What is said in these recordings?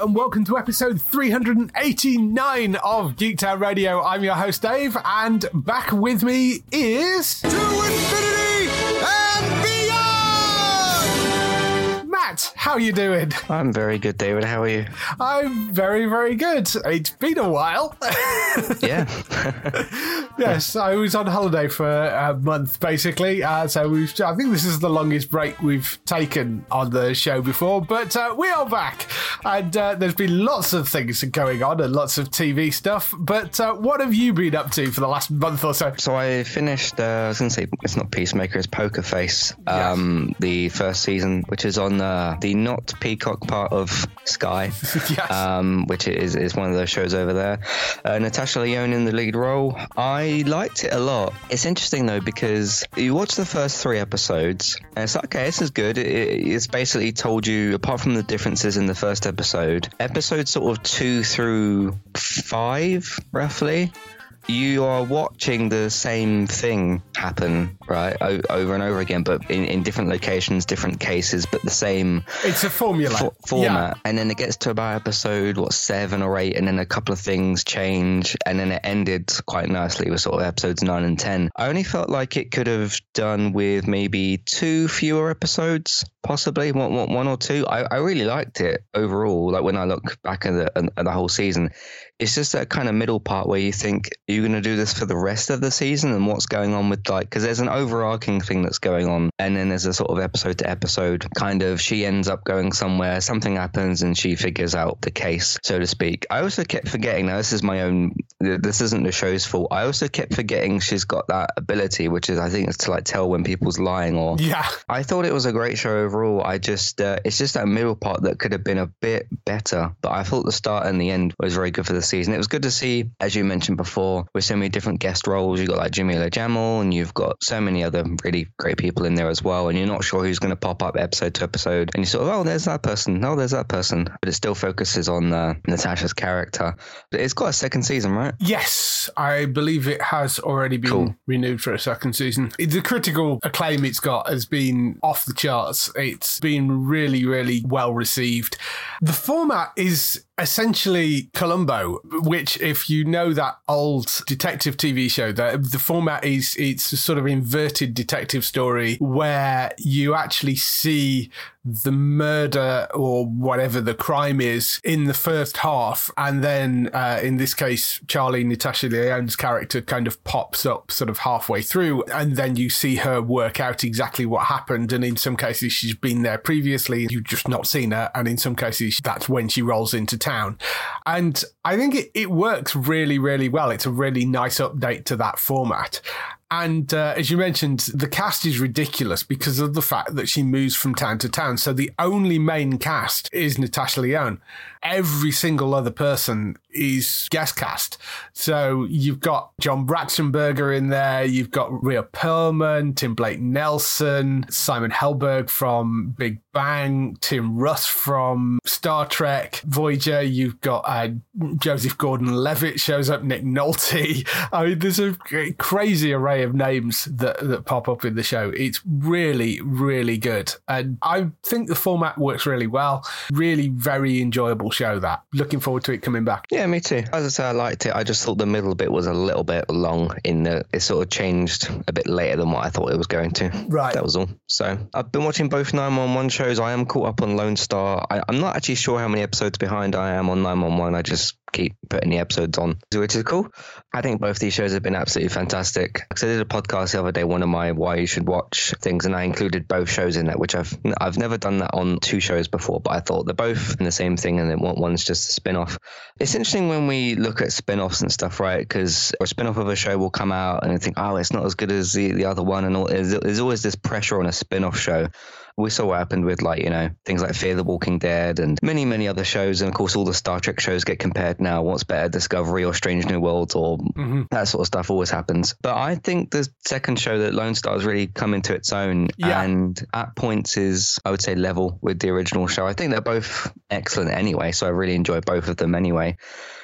And welcome to episode 389 of Geektown Radio. I'm your host Dave, and back with me is to infinity How you doing? I'm very good, David. How are you? I'm very, very good. It's been a while. Yeah. yes, I was on holiday for a month basically. Uh, so we've, I think this is the longest break we've taken on the show before, but uh, we are back, and uh, there's been lots of things going on and lots of TV stuff. But uh, what have you been up to for the last month or so? so I finished. Uh, I was going to say it's not Peacemaker, it's Poker Face. Um, the first season, which is on uh, the not Peacock part of Sky. Yes. Um, which is is one of those shows over there. Uh, Natasha Lyonne in the lead role. I liked it a lot. It's interesting though because you watch the first three episodes and it's like, okay, this is good. It, it- it's basically told you apart from the differences in the first episode, episodes sort of two through five roughly you are watching the same thing happen, right, o- over and over again, but in, in different locations, different cases, but the same It's a formula. fo- format. And then it gets to about episode what seven or eight, and then a couple of things change, and then it ended quite nicely with sort of episodes nine and ten. I only felt like it could have done with maybe two fewer episodes, possibly one, one, one or two. I, I really liked it overall. Like when I look back at the, at the whole season, it's just that kind of middle part where you think are you going to do this for the rest of the season and what's going on with like because there's an overarching thing that's going on and then there's a sort of episode to episode kind of she ends up going somewhere something happens and she figures out the case so to speak i also kept forgetting now this is my own this isn't the show's fault i also kept forgetting she's got that ability which is i think is to like tell when people's lying or yeah. I thought it was a great show overall. I just, uh, it's just that middle part that could have been a bit better. But I thought the start and the end was very good for the season. It was good to see, as you mentioned before, with so many different guest roles. You've got like Jameela Jamil and you've got so many other really great people in there as well. And you're not sure who's going to pop up episode to episode. And you sort of, oh, there's that person. Oh, there's that person. But it still focuses on uh, Natasha's character. But it's got a second season, right? Yes, I believe it has already been Cool. renewed for a second season. The critical acclaim it's got has been off the charts. It's been really, really well received. The format is essentially Columbo, which, if you know that old detective TV show, the, the format is it's a sort of inverted detective story where you actually see the murder or whatever the crime is in the first half, and then uh, in this case, Charlie Natasha Lyonne's character kind of pops up sort of halfway through, and then you see her work out exactly what happened. And in some cases, she's been there previously, you've just not seen her, and in some cases, that's when she rolls into town. And I think it, it works really, really well. It's a really nice update to that format. And uh, as you mentioned, the cast is ridiculous because of the fact that she moves from town to town. So the only main cast is Natasha Lyonne. Every single other person is guest cast. So you've got John Ratzenberger in there, you've got Rhea Perlman, Tim Blake Nelson, Simon Helberg from Big Bang, Tim Russ from Star Trek, Voyager. You've got uh, Joseph Gordon-Levitt shows up, Nick Nolte. I mean, there's a crazy array of names that that pop up in the show. It's really, really good, and I think the format works really well. Really, very enjoyable show. That looking forward to it coming back. Yeah, me too. As I say, I liked it. I just thought the middle bit was a little bit long in the it sort of changed a bit later than what I thought it was going to. Right. That was all. So I've been watching both 911 shows. I am caught up on Lone Star. I, I'm not actually sure how many episodes behind I am on 911. I just keep putting the episodes on, which is cool. I think both these shows have been absolutely fantastic. Because I did a podcast the other day, one of my why you should watch things, and I included both shows in it, which I've I've never done that on two shows before, but I thought they're both in the same thing, and then one's just a spin off. It's interesting when we look at spin offs and stuff, right? Because a spin off of a show will come out and think, oh, it's not as good as the, the other one, and all. There's, there's always this pressure on a spin off show we saw what happened with like you know things like Fear the Walking Dead and many many other shows, and of course all the Star Trek shows get compared now. What's better, Discovery or Strange New Worlds or Mm-hmm. that sort of stuff always happens. But I think the second show that Lone Star has really come into its own, Yeah. and at points is I would say level with the original show. I think they're both excellent anyway, so I really enjoy both of them anyway.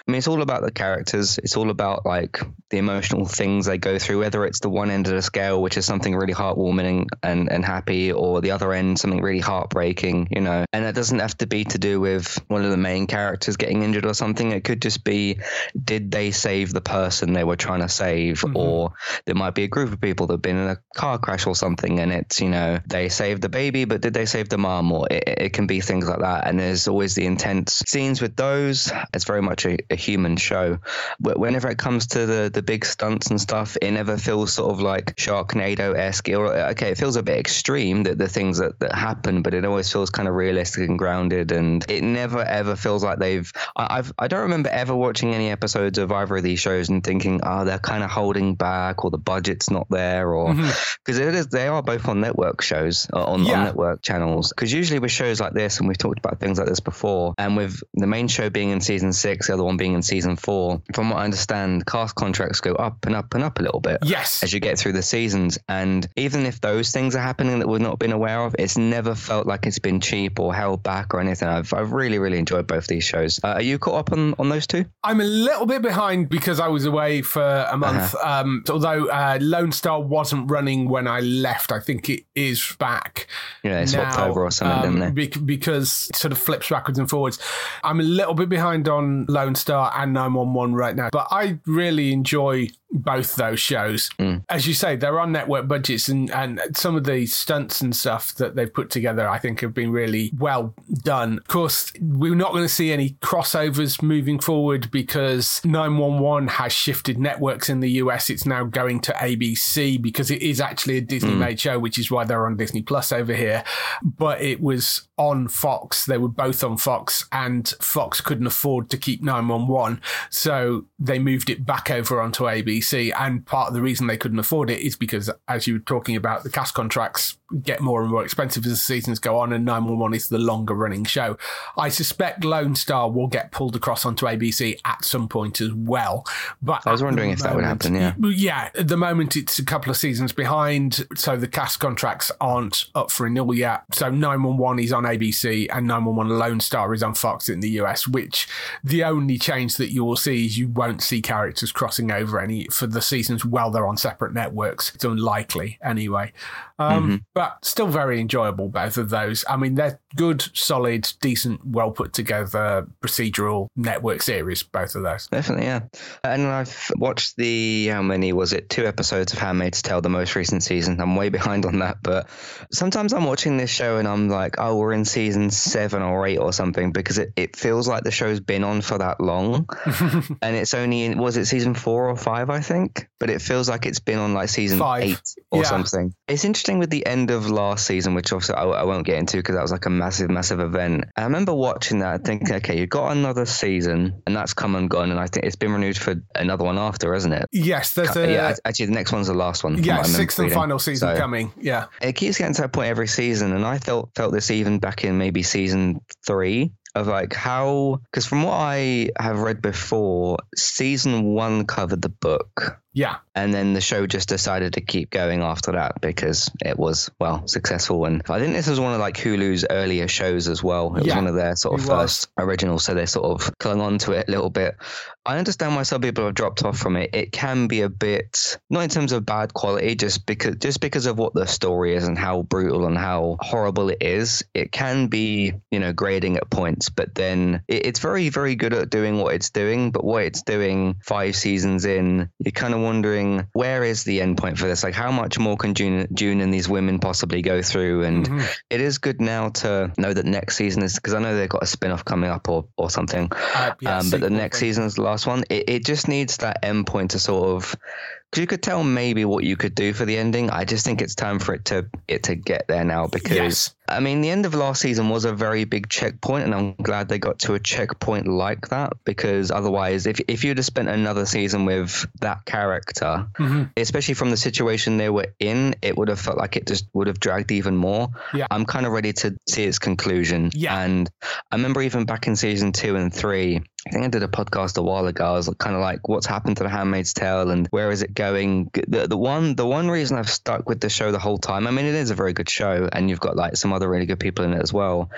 I mean, it's all about the characters. It's all about like the emotional things they go through, whether it's the one end of the scale, which is something really heartwarming and, and happy, or the other end, something really heartbreaking, you know. And it doesn't have to be to do with one of the main characters getting injured or something. It could just be, did they save the person they were trying to save? Mm-hmm. Or there might be a group of people that have been in a car crash or something, and it's, you know, they saved the baby, but did they save the mom? Or it, it can be things like that. And there's always the intense scenes with those. It's very much a, a human show. But whenever it comes to the, the big stunts and stuff, it never feels sort of like Sharknado esque. Okay, it feels a bit extreme that the things that, that happen, but it always feels kind of realistic and grounded. And it never ever feels like they've. I, I've I don't remember ever watching any episodes of either of these shows and thinking, oh, they're kind of holding back, or the budget's not there, or because it is they are both on network shows uh, on, Yeah. on network channels. Because usually with shows like this, and we've talked about things like this before, and with the main show being in season six, the other one being in season four, from what I understand, cast contracts go up and up and up a little bit Yes. as you get through the seasons. And even if those things are happening that we've not been aware of, it's never felt like it's been cheap or held back or anything. I've, I've really, really enjoyed both these shows. Uh, are you caught up on, on those two? I'm a little bit behind because I was away for a month. Uh-huh. Um, although uh, Lone Star wasn't running when I left, I think it is back. Yeah, swapped now, over or something, um, didn't they? bec- because it sort of flips backwards and forwards. I'm a little bit behind on Lone Star and 911 right now, but I really enjoy both those shows. Mm. As you say, they're on network budgets, and, and some of the stunts and stuff that they've put together, I think, have been really well done. Of course, we're not going to see any crossovers moving forward because 911 has shifted networks in the US. It's now going to ABC because it is actually a Disney made show, which is why they're on Disney Plus over here. But it was on Fox. They were both on Fox, and Fox couldn't afford to keep 911. So they moved it back over onto ABC. And part of the reason they couldn't afford it is because, as you were talking about, the cast contracts get more and more expensive as the seasons go on, and 911 is the longer running show. I suspect Lone Star will get pulled across onto ABC at some point as well. But I was wondering if that would happen, yeah. Mm, yeah, at the moment it's a couple of seasons behind, so the cast contracts aren't up for renewal yet. So 911 is on ABC and 911 Lone Star is on Fox in the US, which the only change that you will see is you won't see characters crossing over any for the seasons while they're on separate networks. It's unlikely anyway. Um, But still very enjoyable, both of those. I mean, they're good, solid, decent, well put together procedural network series, both of those. Definitely, yeah. And I've watched the how many was it? Two episodes of Handmaid's Tale, the most recent season. I'm way behind on that, but sometimes I'm watching this show and I'm like, oh, we're in season seven or eight or something because it, it feels like the show's been on for that long, and it's only in was it season four or five, I think, but it feels like it's been on like season Five. eight or Yeah. something. It's interesting with the end of last season, which obviously I, I won't get into because that was like a massive, massive event. I remember watching that and thinking, okay, you've got another season and that's come and gone, and I think it's been renewed for another one after, isn't it? Yes, there's a yeah, actually, the next one's the last one. yeah I sixth and reading. final season So- coming. Yeah. it keeps getting to that point every season, and I felt felt this even back in maybe season three of like how because from what I have read before, season one covered the book. Yeah. And then the show just decided to keep going after that because it was well successful. And I think this was one of like Hulu's earlier shows as well. It was Yeah, one of their sort of it was. first originals, so they sort of clung on to it a little bit. I understand why some people have dropped off from it. It can be a bit not in terms of bad quality, just because just because of what the story is and how brutal and how horrible it is. It can be you know grading at points, but then it, it's very very good at doing what it's doing. But what it's doing five seasons in, you're kind of wondering where is the end point for this? Like how much more can June, June and these women possibly go through? And Mm-hmm. it is good now to know that next season is because I know they've got a spin off coming up or or something. Uh, yeah, um, but the next thing. season's the last one. It, it just needs that end point to sort of because you could tell maybe what you could do for the ending. I just think it's time for it to it to get there now because Yes. I mean the end of last season was a very big checkpoint, and I'm glad they got to a checkpoint like that because otherwise, if if you'd have spent another season with that character, Mm-hmm. especially from the situation they were in, it would have felt like it just would have dragged even more. Yeah. I'm kind of ready to see its conclusion. Yeah. And I remember even back in season two and three, I think I did a podcast a while ago. I was kind of like, what's happened to The Handmaid's Tale and where is it going? The, the one the one reason I've stuck with the show the whole time, I mean, it is a very good show and you've got like some other really good people in it as well,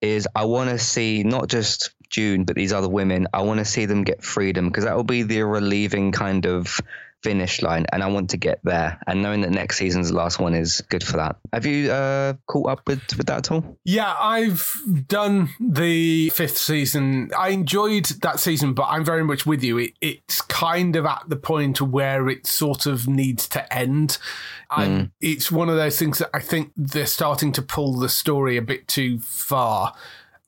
is I want to see not just June, but these other women, I want to see them get freedom because that will be the relieving kind of finish line and I want to get there and knowing that next season's the last one is good for that. Have you uh, caught up with, with that at all? Yeah, I've done the fifth season. I enjoyed that season, but I'm very much with you. It, it's kind of at the point where it sort of needs to end. I, It's one of those things that I think they're starting to pull the story a bit too far.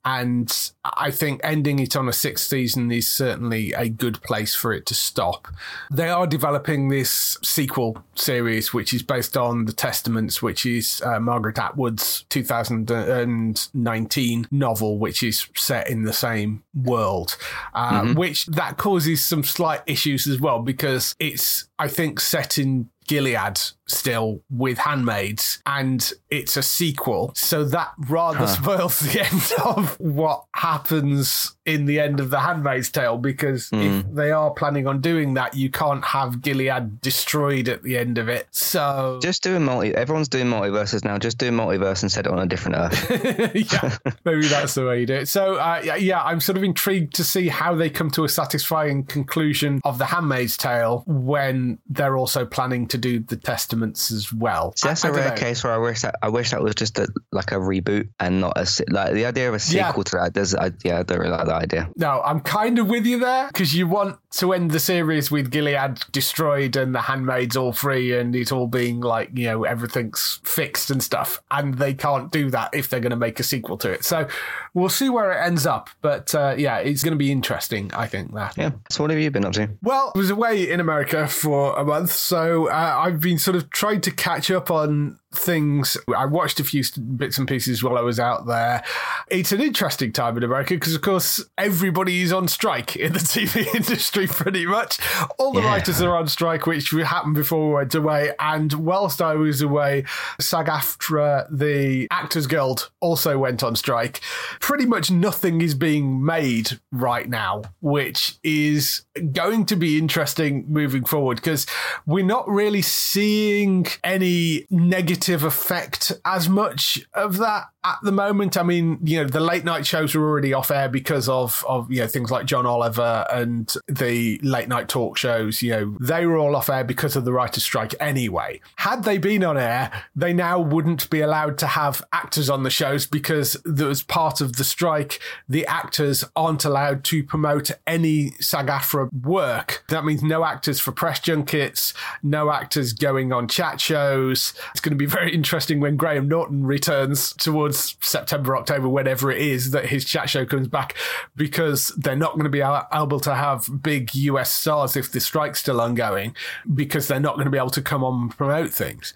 And I think ending it on a sixth season is certainly a good place for it to stop. They are developing this sequel series, which is based on The Testaments, which is uh, Margaret Atwood's 2019 novel, which is set in the same world, uh, which that causes some slight issues as well because it's, I think, set in Gilead still with handmaids and it's a sequel so that rather spoils the end of what happens in the end of the handmaid's tale because if they are planning on doing that you can't have gilead destroyed at the end of it so Just do a multi. Everyone's doing multiverses now. Just do multiverse and set it on a different Earth. yeah, maybe that's the way you do it. So, uh, yeah, I'm sort of intrigued to see how they come to a satisfying conclusion of The Handmaid's Tale when they're also planning to do the As well. So that's I- a I rare know. case where I wish that I wish that was just a, like a reboot and not a like the idea of a Yeah. sequel to that. Does I, yeah, I don't really like that idea. No, I'm kind of with you there because you want to end the series with Gilead destroyed and the handmaids all free and it all being like, you know, everything's fixed and stuff. And they can't do that if they're going to make a sequel to it. So we'll see where it ends up. But uh, yeah, it's going to be interesting, I think, that. Yeah. So what have you been up to? Well, I was away in America for a month, so uh, I've been sort of trying to catch up on things. I watched a few bits and pieces while I was out there. It's an interesting time in America because, of course, everybody is on strike in the TV industry pretty much. All the Yeah. writers are on strike, which happened before we went away. And whilst I was away, SAG AFTRA, the Actors Guild, also went on strike. Pretty much nothing is being made right now, which is going to be interesting moving forward because we're not really seeing any negative effect as much of that at the moment. I mean, you know, the late night shows were already off air because of of you know things like John Oliver and the late night talk shows. You know, they were all off air because of the writers' strike anyway. Had they been on air, they now wouldn't be allowed to have actors on the shows because there was part of the strike. The actors aren't allowed to promote any SAG-AFTRA work. That means no actors for press junkets, no actors going on chat shows. It's going to be very interesting when Graham Norton returns towards September, October, whenever it is that his chat show comes back, because they're not going to be able to have big US stars if the strike's still ongoing, because they're not going to be able to come on and promote things.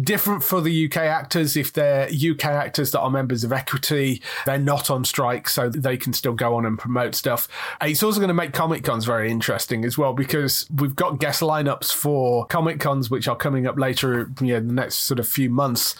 Different for the UK actors. If they're UK actors that are members of Equity, they're not on strike, so they can still go on and promote stuff. It's also going to make Comic Cons very interesting as well, because we've got guest lineups for Comic Cons, which are coming up later, you know, the next sort of few months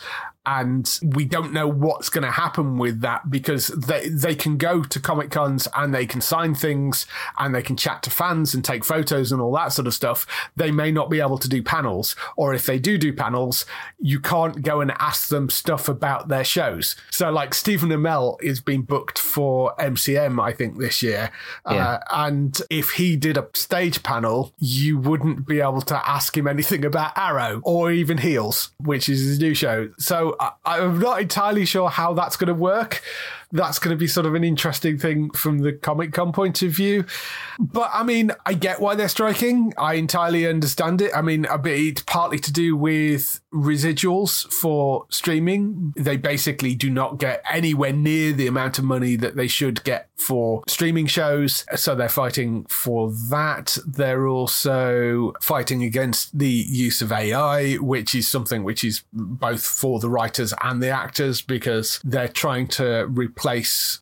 and we don't know what's going to happen with that because they they can go to comic cons and they can sign things and they can chat to fans and take photos and all that sort of stuff. They may not be able to do panels or if they do do panels you can't go and ask them stuff about their shows. So like Stephen Amell is being booked for MCM I think this year. Yeah. uh, and if he did a stage panel you wouldn't be able to ask him anything about Arrow or even Heels which is his new show. So I, I'm not entirely sure how that's going to work that's going to be sort of an interesting thing from the Comic Con point of view. But I mean, I get why they're striking. I entirely understand it. I mean, a bit it's partly to do with residuals for streaming. They basically do not get anywhere near the amount of money that they should get for streaming shows. So they're fighting for that. They're also fighting against the use of AI, which is something which is both for the writers and the actors because they're trying to replace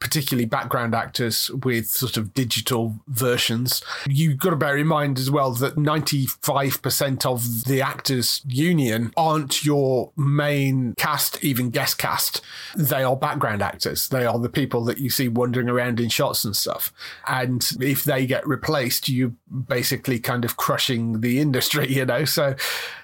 particularly background actors with sort of digital versions. You've got to bear in mind as well that 95% of the actors union aren't your main cast, even guest cast. They are background actors. They are the people that you see wandering around in shots and stuff. And if they get replaced, you're basically kind of crushing the industry, you know? So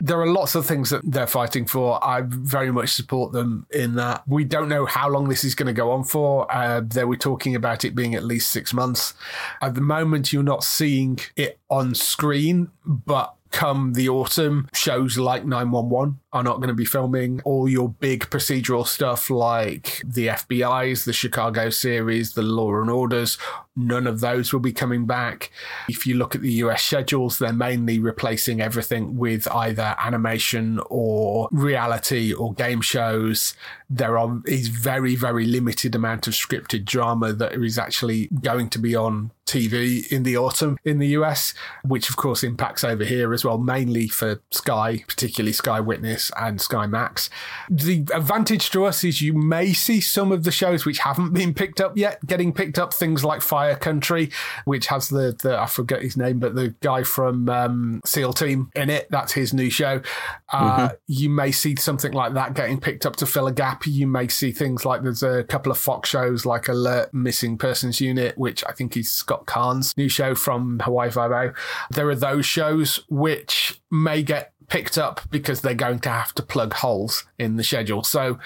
there are lots of things that they're fighting for. I very much support them in that. We don't know how long this is going to go on for. Uh, they were talking about it being at least six months. At the moment, you're not seeing it on screen, but come the autumn, shows like 911 are not going to be filming. All your big procedural stuff like the FBI's, the Chicago series, the Law and Orders, none of those will be coming back. If you look at the US schedules, they're mainly replacing everything with either animation or reality or game shows. There are is very, very limited amount of scripted drama that is actually going to be on TV in the autumn in the US, which of course impacts over here as well, mainly for Sky, particularly Sky Witness and Sky Max. The advantage to us is you may see some of the shows which haven't been picked up yet getting picked up, things like Fire Country, which has the, the I forget his name, but the guy from um, SEAL Team in it. That's his new show. Uh, mm-hmm. You may see something like that getting picked up to fill a gap. You may see things like there's a couple of Fox shows like Alert Missing Persons Unit, which I think is Scott Caan's new show from Hawaii Five-O. There are those shows which may get picked up because they're going to have to plug holes in the schedule. So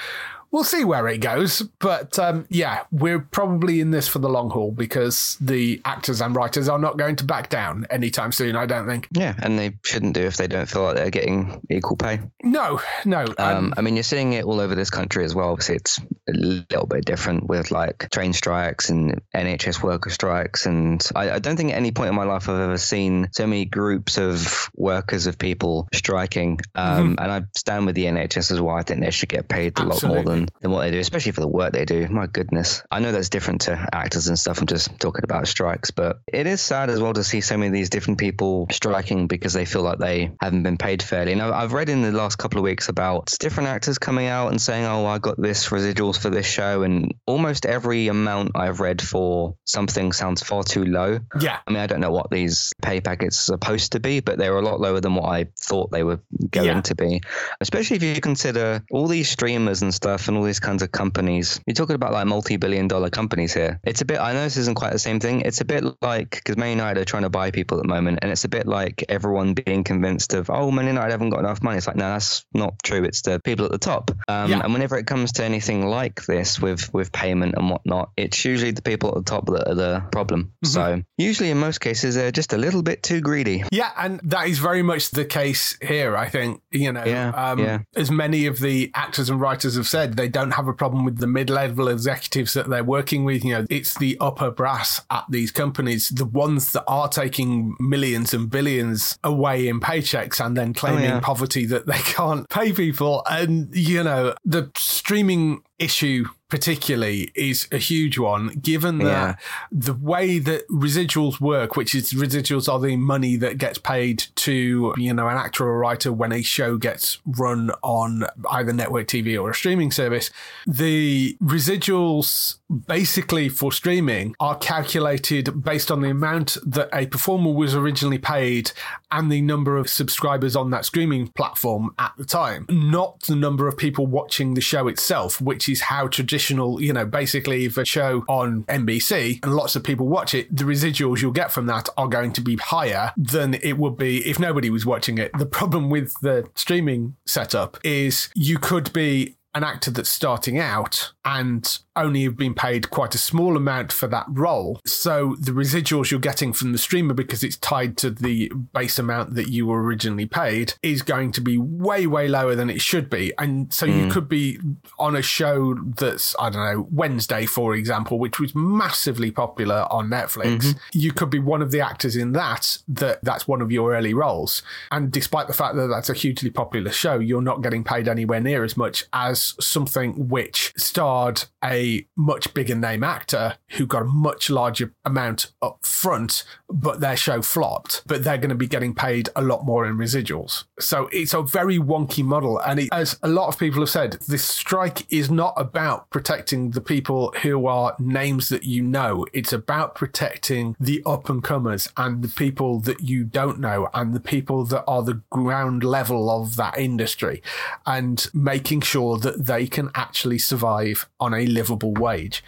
we'll see where it goes. But um, yeah, we're probably in this for the long haul because the actors and writers are not going to back down anytime soon, I don't think. Yeah, and they shouldn't do if they don't feel like they're getting equal pay. No, no. Um, um, I mean, you're seeing it all over this country as well. Obviously, it's a little bit different with like train strikes and NHS worker strikes. And I, I don't think at any point in my life I've ever seen so many groups of workers, of people striking. Um, mm-hmm. And I stand with the NHS as well. I think they should get paid a Absolutely. lot more than than what they do, especially for the work they do. My goodness. I know that's different to actors and stuff. I'm just talking about strikes, but it is sad as well to see so many of these different people striking because they feel like they haven't been paid fairly. Now, I've read in the last couple of weeks about different actors coming out and saying, oh, I got this residuals for this show. And almost every amount I've read for something sounds far too low. Yeah. I mean, I don't know what these pay packets are supposed to be, but they're a lot lower than what I thought they were going yeah. to be, especially if you consider all these streamers and stuff and all these kinds of companies. You're talking about like multi-billion dollar companies here. It's a bit. I know this isn't quite the same thing. It's a bit like because Man United are trying to buy people at the moment, and it's a bit like everyone being convinced of oh Man United haven't got enough money. It's like no, that's not true. It's the people at the top. Um, yeah. And whenever it comes to anything like this with with payment and whatnot, it's usually the people at the top that are the problem. Mm-hmm. So usually in most cases they're just a little bit too greedy. Yeah, and that is very much the case here. I think you know, yeah, um, yeah. as many of the actors and writers have said, they don't have a problem with the mid-level executives that they're working with. You know, it's the upper brass at these companies, the ones that are taking millions and billions away in paychecks and then claiming oh, yeah. poverty that they can't pay people. And you know, the streaming issue particularly is a huge one given that yeah. the way that residuals work which is residuals are the money that gets paid to you know an actor or writer when a show gets run on either network TV or a streaming service the residuals basically for streaming are calculated based on the amount that a performer was originally paid and the number of subscribers on that streaming platform at the time not the number of people watching the show itself which is how traditional, you know, basically if a show on NBC and lots of people watch it, the residuals you'll get from that are going to be higher than it would be if nobody was watching it. The problem with the streaming setup is you could be an actor that's starting out and only have been paid quite a small amount for that role. So the residuals you're getting from the streamer, because it's tied to the base amount that you were originally paid, is going to be way, way lower than it should be. And so you hmm. could be on a show that's, I don't know, Wednesday, for example, which was massively popular on Netflix. Mm-hmm. You could be one of the actors in that, that that's one of your early roles. And despite the fact that that's a hugely popular show, you're not getting paid anywhere near as much as something which starred a much bigger name actor who got a much larger amount up front, but their show flopped. But they're going to be getting paid a lot more in residuals. So it's a very wonky model. And it, as a lot of people have said, this strike is not about protecting the people who are names that you know. It's about protecting the up and comers and the people that you don't know and the people that are the ground level of that industry and making sure that they can actually survive on a livable wage.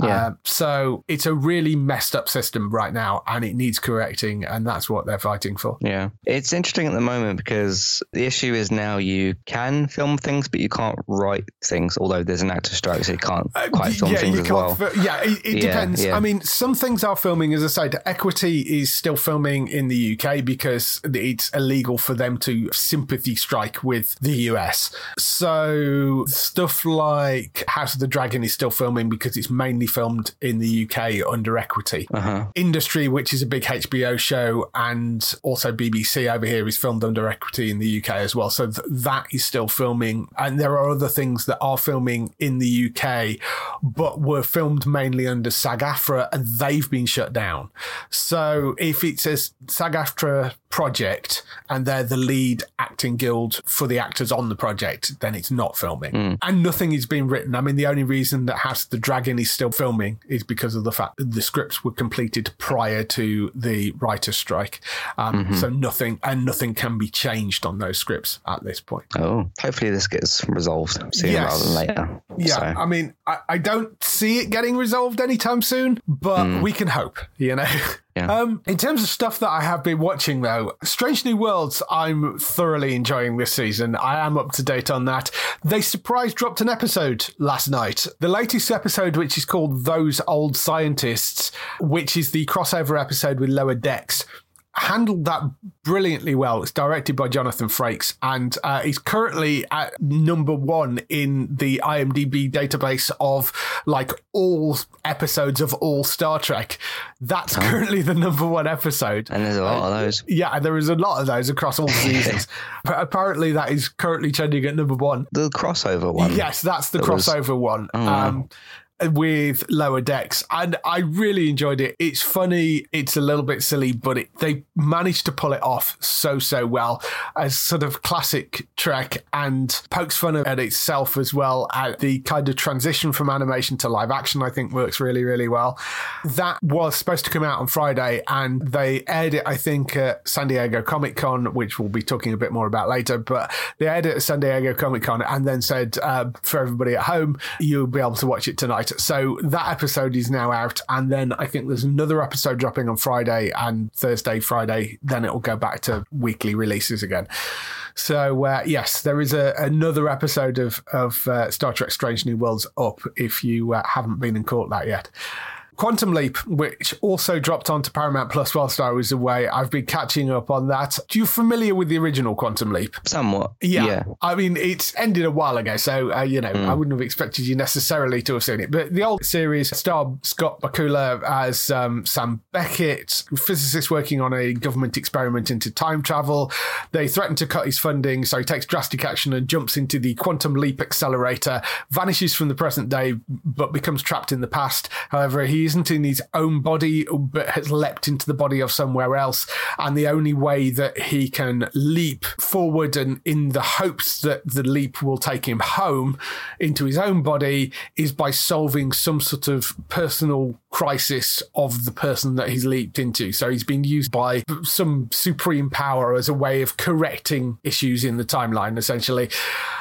Yeah. Uh, so it's a really messed up system right now and it needs correcting, and that's what they're fighting for. Yeah. It's interesting at the moment because the issue is now you can film things, but you can't write things, although there's an actor strike, so you can't quite film Uh, yeah, things you as can't well. fi- yeah, it, it Yeah, depends. yeah. I mean, some things are filming, as I said, Equity is still filming in the UK because it's illegal for them to sympathy strike with the US. So stuff like House of the Dragon is still filming because it's mainly filmed in the UK under Equity. Uh-huh. Industry, which is a big HBO show, and also BBC over here is filmed under Equity in the UK as well. So th- that is still filming. And there are other things that are filming in the UK, but were filmed mainly under SAG AFTRA and they've been shut down. So if it's a SAG AFTRA project and they're the lead acting guild for the actors on the project, then it's not filming. Hmm. And nothing is being written. I mean, the only reason that House the Dragon is still filming is because of the fact that the scripts were completed prior to the writer's strike. Um, mm-hmm. So nothing, and nothing can be changed on those scripts at this point. Oh, hopefully this gets resolved sooner Yes. rather than later. Yeah, So, I mean, I, I don't see it getting resolved anytime soon, but hmm. we can hope, you know. Yeah. Um, in terms of stuff that I have been watching, though, Strange New Worlds, I'm thoroughly enjoying this season. I am up to date on that. They surprise dropped an episode last night. The latest episode, which is called Those Old Scientists, which is the crossover episode with Lower Decks handled that brilliantly well. It's directed by Jonathan Frakes, and uh, he's currently at number one in the IMDb database of like all episodes of all Star Trek. That's currently the number one episode. and there's a lot of those. Yeah, there is a lot of those across all seasons. but apparently, that is currently trending at number one. The crossover one. Yes, that's the That was- crossover one. Oh, wow. With lower decks and i really enjoyed it. It's funny it's a little bit silly but it, they managed to pull it off so so well. As sort of classic trek and pokes fun at itself as well. At the kind of transition from animation to live action i think works really really well. That was supposed to come out on friday and they aired it i think at san diego comic con which we'll be talking a bit more about later but they aired it at san diego comic con and then said uh, for everybody at home you'll be able to watch it tonight so that episode is now out and then i think there's another episode dropping on friday and thursday friday then it'll go back to weekly releases again so uh, yes, there is a, another episode of of uh, Star Trek: Strange New Worlds up if you uh, haven't been and caught that yet. Quantum Leap, which also dropped onto Paramount Plus whilst I was away, I've been catching up on that. Do you familiar with the original Quantum Leap? Somewhat. Yeah. Yeah. I mean, it's ended a while ago, so, uh, you know, I wouldn't have expected you necessarily to have seen it. But the old series starred Scott Bakula as um, Sam Beckett, a physicist working on a government experiment into time travel. They threaten to cut his funding, so he takes drastic action and jumps into the Quantum Leap accelerator, vanishes from the present day, but becomes trapped in the past. However, he isn't in his own body, but has leapt into the body of somewhere else. And the only way that he can leap forward and in the hopes that the leap will take him home into his own body is by solving some sort of personal crisis of the person that he's leaped into. So he's been used by some supreme power as a way of correcting issues in the timeline, essentially.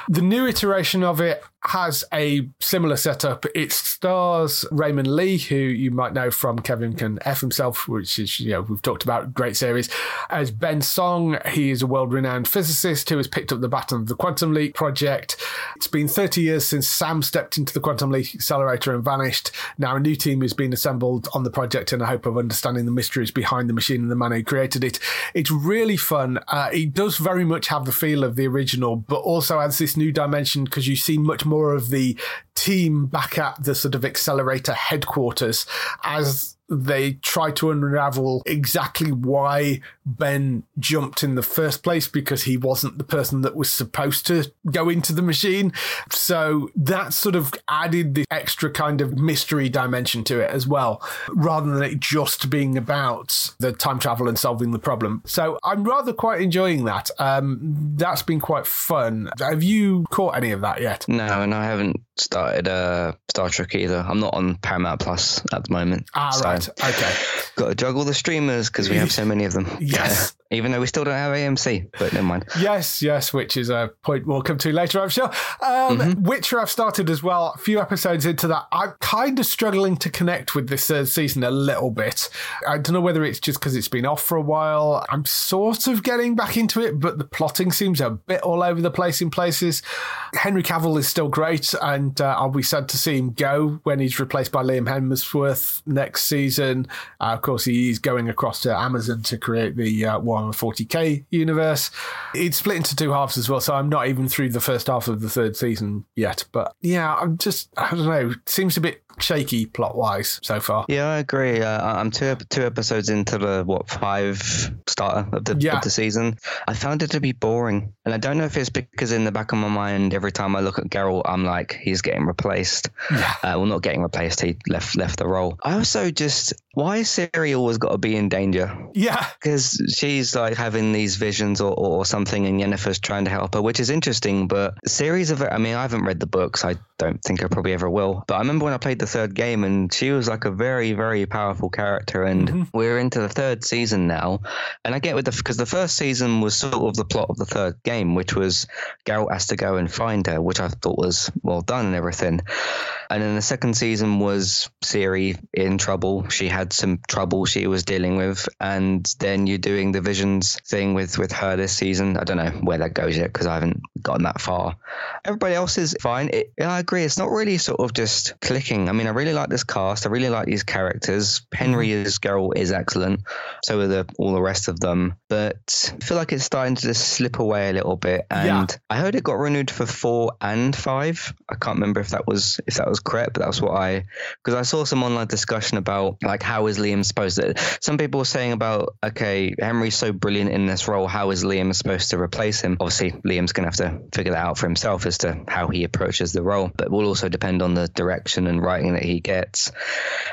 The new iteration of it has a similar setup. It stars Raymond Lee, who you might know from Kevin Can F himself, which is, you know, we've talked about, great series. As Ben Song, he is a world renowned physicist who has picked up the baton of the Quantum Leap project. It's been 30 years since Sam stepped into the Quantum Leap accelerator and vanished. Now a new team has been assembled on the project in the hope of understanding the mysteries behind the machine and the man who created it. It's really fun. Uh, it does very much have the feel of the original, but also adds this new dimension because you see much more of the team back at the sort of accelerator headquarters as they try to unravel exactly why Ben jumped in the first place because he wasn't the person that was supposed to go into the machine. So that sort of added the extra kind of mystery dimension to it as well, rather than it just being about the time travel and solving the problem. So I'm rather quite enjoying that. Um, that's been quite fun. Have you caught any of that yet? No, and I haven't started uh, Star Trek either. I'm not on Paramount Plus at the moment. Ah, so right. Okay. Got to juggle the streamers because we have so many of them. Yes. Even though we still don't have AMC, but never mind. Yes, yes, which is a point we'll come to later, I'm sure. Um, Mm-hmm. Witcher, I've started as well. A few episodes into that, I'm kind of struggling to connect with this third season a little bit. I don't know whether it's just because it's been off for a while. I'm sort of getting back into it, but the plotting seems a bit all over the place in places. Henry Cavill is still great, and uh, I'll be sad to see him go when he's replaced by Liam Hemsworth next season. Uh, of course, he's going across to Amazon to create the uh, Warhammer 40k universe. It's split into two halves as well, so I'm not even through the first half of the third season yet. But yeah, I'm just, I don't know, it seems a bit shaky plot wise so far. Yeah, I agree. Uh, I'm two two episodes into the what five starter of the Yeah. of the season. I found it to be boring, and I don't know if it's because in the back of my mind, every time I look at Geralt, I'm like, he's getting replaced. Yeah. Uh, well, not getting replaced. He left left the role. I also just why is Ciri always got to be in danger? Yeah. because she's like having these visions or, or something, and Yennefer's trying to help her, which is interesting. But series of, I mean, I haven't read the books. I don't think I probably ever will. But I remember when I played the third game, and she was like a very, very powerful character. And mm-hmm. we're into the third season now, and I get with the because the first season was sort of the plot of the third game, which was Geralt has to go and find her, which I thought was well done and everything. And then the second season was Ciri in trouble. She had some trouble she was dealing with, and then you're doing the visions thing with with her this season. I don't know where that goes yet because I haven't gotten that far. Everybody else is fine. It, I agree. It's not really sort of just clicking. I mean, I really like this cast. I really like these characters. Henry mm-hmm. as Geralt is excellent. So are the all the rest of them. But I feel like it's starting to just slip away a little bit. And Yeah. I heard it got renewed for four and five. I can't remember if that was if that was correct, but that's what I because I saw some online discussion about like how is Liam supposed to. Some people were saying about okay, Henry's so brilliant in this role. How is Liam supposed to replace him? Obviously, Liam's gonna have to figure that out for himself as to how he approaches the role, but it will also depend on the direction and writing that he gets.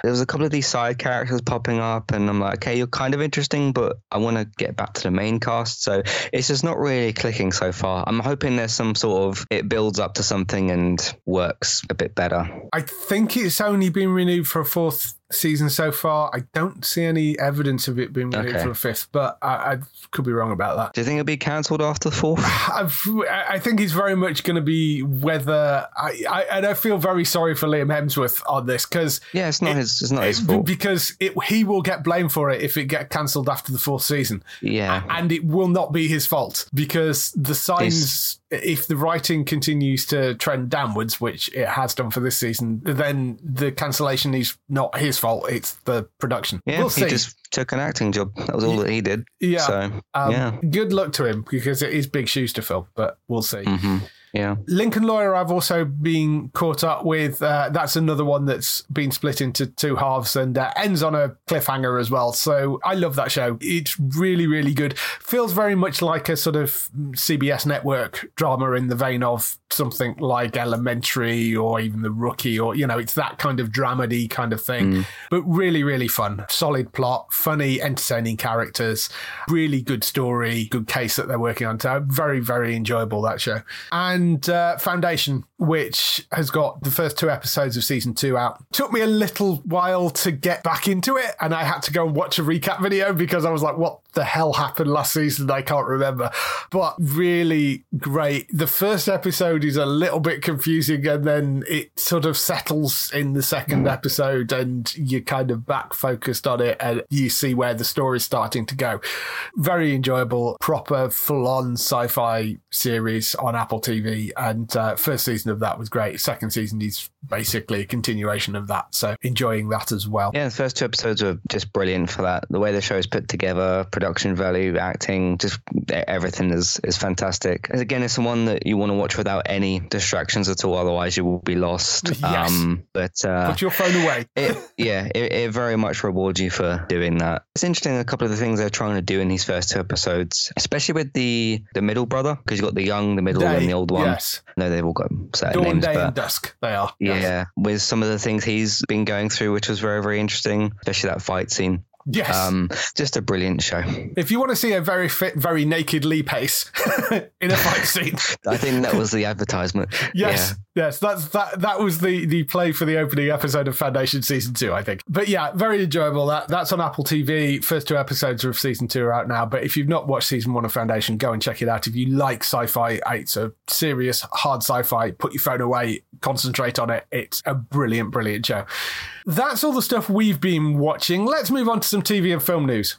There was a couple of these side characters popping up, and I'm like, okay, you're kind of interesting, but I want to get back to the main cast. So it's just not really clicking so far. I'm hoping there's some sort of it builds up to something and works a bit better. I think it's only been renewed for a fourth season so far. I don't see any evidence of it being renewed Okay. for a fifth, but I, I could be wrong about that. Do you think it'll be cancelled after the fourth? I've, I think it's very much going to be whether I, I and I feel very sorry for Liam Hemsworth on this because Yeah, it's not his. It's not his fault. because it, he will get blamed for it if it get cancelled after the fourth season, Yeah. and it will not be his fault because the signs. If the writing continues to trend downwards, which it has done for this season, then the cancellation is not his fault; it's the production. Yeah, we'll he see. just took an acting job. That was all that he did. Yeah. So Um, yeah. Good luck to him because it is big shoes to fill, but we'll see. hmm Yeah. Lincoln Lawyer, I've also been caught up with. Uh, that's another one that's been split into two halves and uh, ends on a cliffhanger as well. So I love that show. It's really, really good. Feels very much like a sort of CBS network drama in the vein of something like Elementary or even The Rookie, or, you know, it's that kind of dramedy kind of thing. But really, really fun. Solid plot, funny, entertaining characters, really good story, good case that they're working on. So very, very enjoyable, that show. And and uh, Foundation, which has got the first two episodes of season two out. Took me a little while to get back into it, and I had to go and watch a recap video because I was like, what the hell happened last season? I can't remember. But really great. The first episode is a little bit confusing, and then it sort of settles in the second episode, and you're kind of back focused on it, and you see where the story's starting to go. Very enjoyable, proper, full on sci fi series on Apple TV. And uh, first season of that was great. Second season is basically a continuation of that. So enjoying that as well. Yeah, the first two episodes were just brilliant for that. The way the show is put together, production value, acting, just everything is is fantastic. And again, it's the one that you want to watch without any distractions at all. Otherwise, you will be lost. Yes. Um, but uh, Put your phone away. it, yeah, it, it very much rewards you for doing that. It's interesting a couple of the things they're trying to do in these first two episodes, especially with the the middle brother, because you've got the young, the middle, Day, and the old one. Yes. No, they've all got certain Dawn, names, day, but and dusk. They are. yeah, Yes. with some of the things he's been going through, which was very, very interesting, especially that fight scene. Yes. Um, just a brilliant show. if you want to see a very fit, very naked Lee Pace in a fight scene, I think that was the advertisement. Yes, yes, that's that. That was the the play for the opening episode of Foundation season two, I think. But yeah, very enjoyable. That that's on Apple TV. First two episodes of season two are out now. But if you've not watched season one of Foundation, go and check it out. If you like sci-fi, uh, it's a serious, hard sci-fi. Put your phone away, concentrate on it. It's a brilliant, brilliant show. That's all the stuff we've been watching. Let's move on to some TV and film news.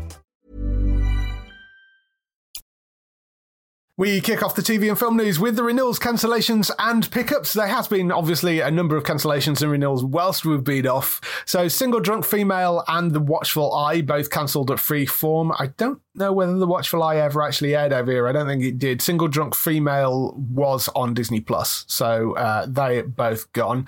We kick off the TV and film news with the renewals, cancellations, and pickups. There has been obviously a number of cancellations and renewals whilst we've been off. So, Single Drunk Female and The Watchful Eye both cancelled at Freeform. I don't know whether The Watchful Eye ever actually aired over here. I don't think it did. Single Drunk Female was on Disney Plus, so uh, they both gone.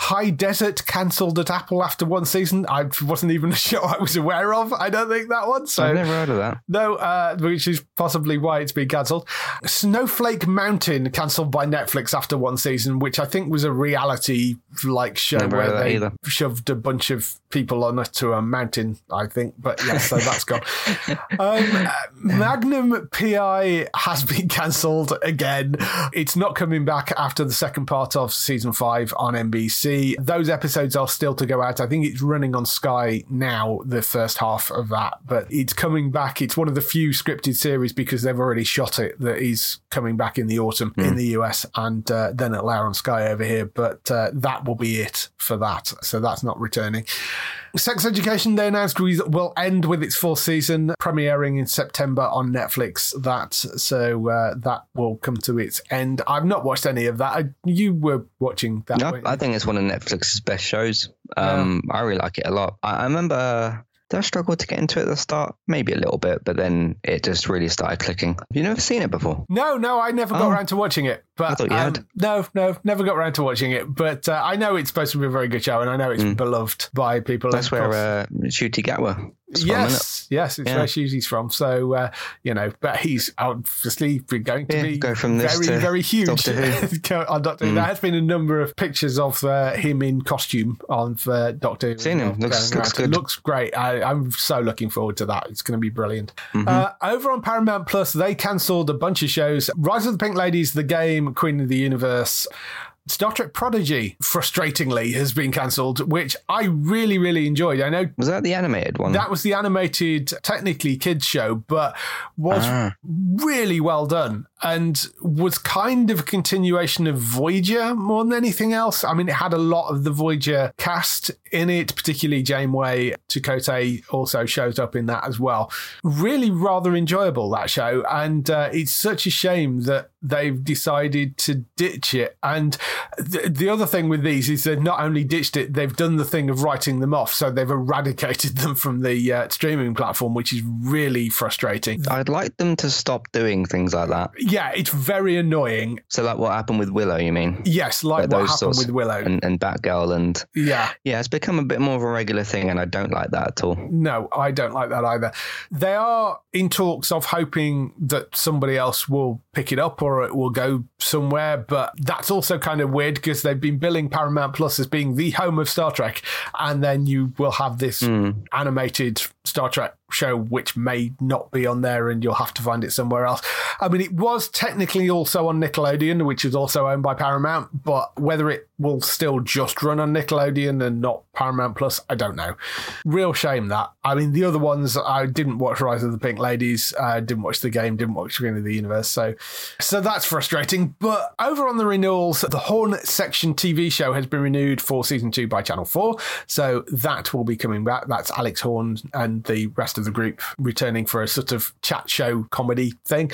High Desert cancelled at Apple after one season. I wasn't even a show I was aware of. I don't think that one. So I've never heard of that. no, uh, which is possibly why it's been cancelled. Snowflake Mountain cancelled by Netflix after one season, which I think was a reality like show Never where they either. shoved a bunch of people on to a mountain. I think, but yeah, so that's gone. Um, Magnum PI has been cancelled again. It's not coming back after the second part of season five on NBC. Those episodes are still to go out. I think it's running on Sky now, the first half of that, but it's coming back. It's one of the few scripted series because they've already shot it that is coming back in the autumn in the US and uh, then it'll air on Sky over here. But uh, that will be it for that. So that's not returning. Sex Education, they announced we will end with its fourth season, premiering in September on Netflix. That so uh, that will come to its end. I've not watched any of that. I, you were watching that. No. I think it's one of Netflix's best shows. Um, I really like it a lot. I, I remember. Did I struggle to get into it at the start? Maybe a little bit, but then it just really started clicking. Have you never seen it before? No, no, I never got Oh. around to watching it. But I thought you um, had. no, no, never got around to watching it. But uh, I know it's supposed to be a very good show, and I know it's beloved by people. Mm. That's where uh, Ncuti Gatwa yes, yes, it's Yeah. where Susie's from. So uh, you know, but he's obviously been going to Yeah, be go from this very, very huge Doctor Who. On Doctor Who. Mm. There has been a number of pictures of uh, him in costume on uh, Doctor Who. Seen him. Looks- looks good. Looks great. I, I'm so looking forward to that. It's going to be brilliant. Mm-hmm. Uh, over on Paramount Plus, they cancelled a bunch of shows. Rise of the Pink Ladies, The Game, Queen of the Universe. Star Trek Prodigy, frustratingly, has been cancelled, which I really, really enjoyed. I know Was that the animated one? that was the animated, technically kids show, but was Ah. really well done and was kind of a continuation of Voyager more than anything else. I mean, it had a lot of the Voyager cast in it, particularly Janeway. Chakotay also shows up in that as well. Really rather enjoyable, that show. And uh, it's such a shame that they've decided to ditch it. And th- the other thing with these is they've not only ditched it, they've done the thing of writing them off. So they've eradicated them from the uh, streaming platform, which is really frustrating. I'd like them to stop doing things like that. Yeah, it's very annoying. So, like what happened with Willow, you mean? Yes, like Like what happened sorts- with Willow. And, and Batgirl, and yeah. yeah, it's become a bit more of a regular thing, and I don't like that at all. No, I don't like that either. They are in talks of hoping that somebody else will pick it up or it will go somewhere, but that's also kind of weird because they've been billing Paramount Plus as being the home of Star Trek, and then you will have this hmm. animated Star Trek show which may not be on there and you'll have to find it somewhere else. I mean, it was technically also on Nickelodeon, which is also owned by Paramount, but whether it will still just run on Nickelodeon and not Paramount Plus, I don't know. Real shame that. I mean, the other ones, I didn't watch Rise of the Pink Ladies, uh, didn't watch the game, didn't watch Queen of the Universe, so so that's frustrating. But over on the renewals, the Horne Section TV show has been renewed for season two by Channel 4, so that will be coming back. That's Alex Horne and the rest of the group returning for a sort of chat show comedy thing.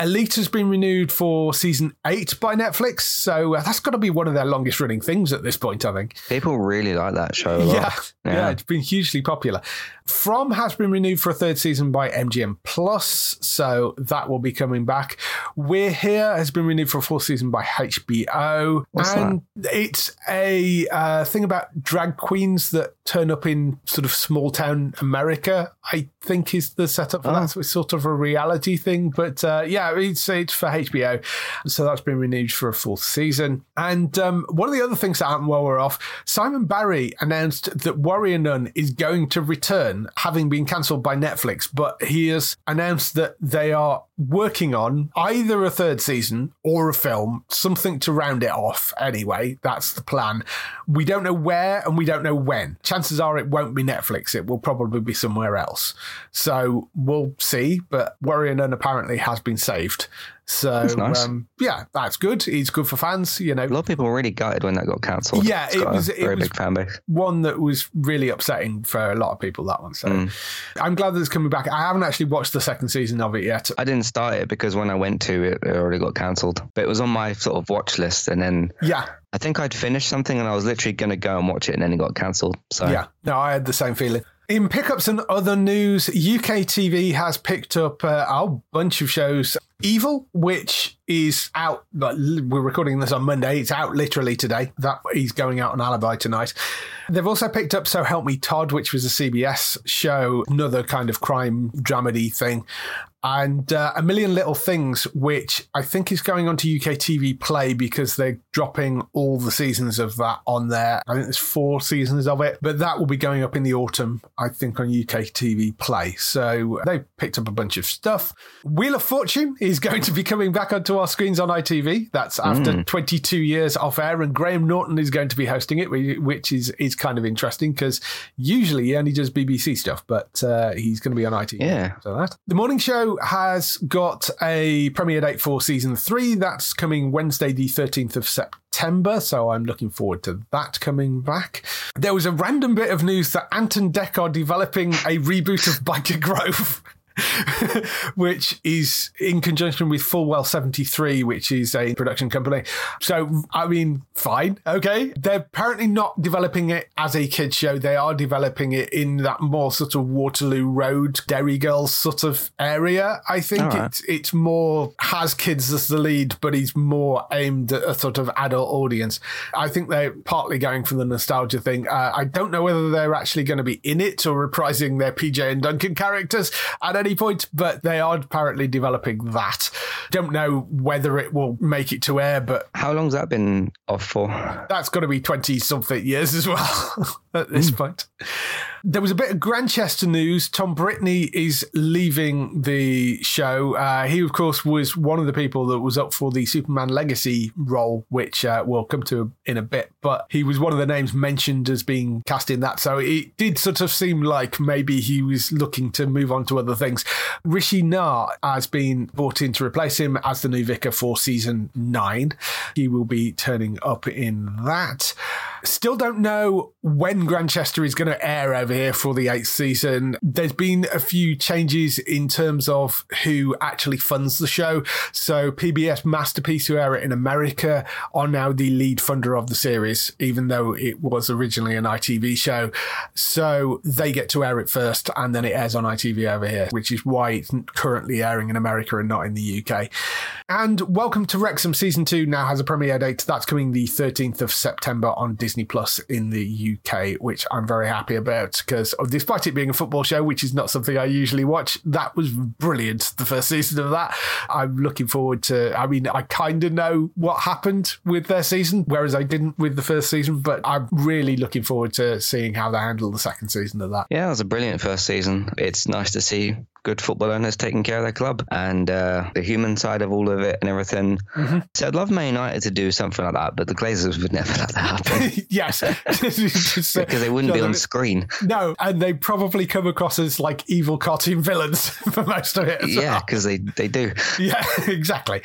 Elite has been renewed for season eight by Netflix, so uh, that's got to be one of their longest running things at this point, I think. People really like that show a lot. Yeah, yeah, it's been hugely popular. From has been renewed for a third season by MGM Plus, so that will be coming back. We're Here has been renewed for a fourth season by HBO, What's and it's a uh, thing about drag queens that turn up in sort of small town America. I think is the setup for that. So it's sort of a reality thing, but uh, yeah, it's it's for HBO, so that's been renewed for a fourth season. And um, one of the other things that happened while we're off, Simon Barry announced that Warrior Nun is going to return, having been cancelled by Netflix, but he has announced that they are working on either a third season or a film, something to round it off. Anyway, that's the plan. We don't know where and we don't know when. Chances are it won't be Netflix. It will probably be somewhere else. So we'll see. But Warrior Nun apparently has been saved. So nice. um, yeah, that's good. It's good for fans. You know, A lot of people were really gutted when that got cancelled. Yeah, it was- a it very was- big fan base. one that was really upsetting for a lot of people. That one. So Mm. I'm glad that it's coming back. I haven't actually watched the second season of it yet. I didn't start it because when I went to it, it already got cancelled. But it was on my sort of watch list, and then Yeah, I think I'd finished something, and I was literally going to go and watch it, and then it got cancelled. So Yeah, no, I had the same feeling. In pickups and other news, UK TV has picked up uh, a bunch of shows. Evil, which is out, like, we're recording this on Monday. It's out literally today. That he's going out on Alibi tonight. They've also picked up So Help Me Todd, which was a CBS show, another kind of crime dramedy thing. And uh, A Million Little Things, which I think is going on to UK TV Play because they're dropping all the seasons of that on there. I think there's four seasons of it, but that will be going up in the autumn, I think, on UK TV Play. So they've picked up a bunch of stuff. Wheel of Fortune is going to be coming back onto our screens on ITV. That's after 22 years off air, and Graham Norton is going to be hosting it, which is, is kind of interesting because usually he only does BBC stuff, but uh, he's going to be on ITV. Yeah. So that. The morning show has got a premiere date for season three. That's coming Wednesday, the 13th of September. So I'm looking forward to that coming back. There was a random bit of news that Ant and Dec are developing a reboot of Byker Grove. which is in conjunction with Fullwell 73, which is a production company. So, I mean, fine. Okay. They're apparently not developing it as a kid show. They are developing it in that more sort of Waterloo Road, Derry Girls sort of area. I think right. it's, it's more has kids as the lead, but he's more aimed at a sort of adult audience. I think they're partly going for the nostalgia thing. Uh, I don't know whether they're actually going to be in it or reprising their PJ and Duncan characters at any point, but they are apparently developing that. Don't know whether it will make it to air, but How long's that been off for? that's got to be 20 something years as well at this hmm. point. There was a bit of Grantchester news. Tom Brittney is leaving the show. Uh, he, of course, was one of the people that was up for the Superman Legacy role, which uh, we'll come to in a bit. But he was one of the names mentioned as being cast in that. So it did sort of seem like maybe he was looking to move on to other things. Rishi Nair has been brought in to replace him as the new vicar for season nine. He will be turning up in that. Still don't know when Grantchester is going to air over here for the eighth season. There's been a few changes in terms of who actually funds the show. So PBS Masterpiece, who air it in America, are now the lead funder of the series, even though it was originally an ITV show. So they get to air it first and then it airs on ITV over here, which is why it's currently airing in America and not in the UK. And Welcome to Wrexham season two now has a premiere date. That's coming the 13th of September on Disney Plus in the UK, which I'm very happy about because despite it being a football show, which is not something I usually watch, that was brilliant. The first season of that. I'm looking forward to, I mean, I kind of know what happened with their season, whereas I didn't with the first season, but I'm really looking forward to seeing how they handle the second season of that. Yeah, it was a brilliant first season. It's nice to see good football owners taking care of their club and uh, the human side of all of it and everything. Mm-hmm. So I'd love Man United to do something like that, but the Glazers would never let that happen. yes, because they wouldn't be on screen. No, and they probably come across as like evil cartoon villains for most of it. yeah, because well. they they do. Yeah, exactly.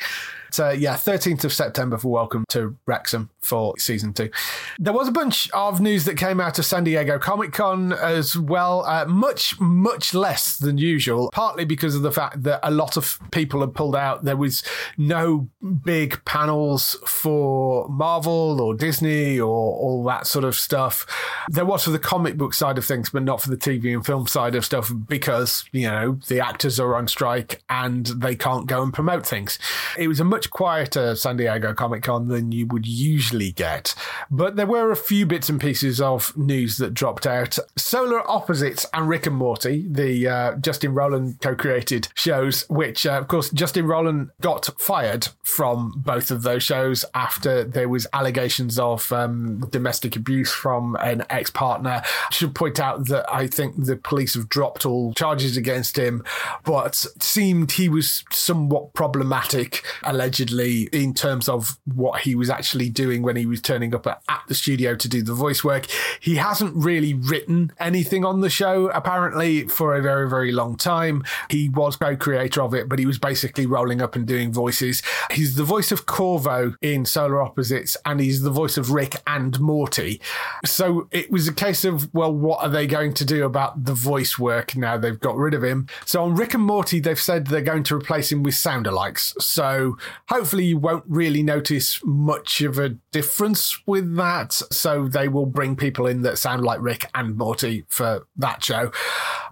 So, yeah, 13th of September for Welcome to Wrexham for season two. There was a bunch of news that came out of San Diego Comic Con as well, uh, much, much less than usual, partly because of the fact that a lot of people had pulled out. There was no big panels for Marvel or Disney or all that sort of stuff. There was for the comic book side of things, but not for the TV and film side of stuff because, you know, the actors are on strike and they can't go and promote things. It was a much much quieter San Diego Comic Con than you would usually get. But there were a few bits and pieces of news that dropped out. Solar Opposites and Rick and Morty, the uh, Justin Roiland co created shows, which, uh, of course, Justin Roiland got fired from both of those shows after there was allegations of um, domestic abuse from an ex partner. I should point out that I think the police have dropped all charges against him, but seemed he was somewhat problematic, allegedly in terms of what he was actually doing when he was turning up at, at the studio to do the voice work. He hasn't really written anything on the show, apparently, for a very, very long time. He was co creator of it, but he was basically rolling up and doing voices. He's the voice of Korvo in Solar Opposites, and he's the voice of Rick and Morty. So it was a case of, well, what are they going to do about the voice work now they've got rid of him? So on Rick and Morty, they've said they're going to replace him with sound alikes. So hopefully you won't really notice much of a difference with that. So they will bring people in that sound like Rick and Morty for that show.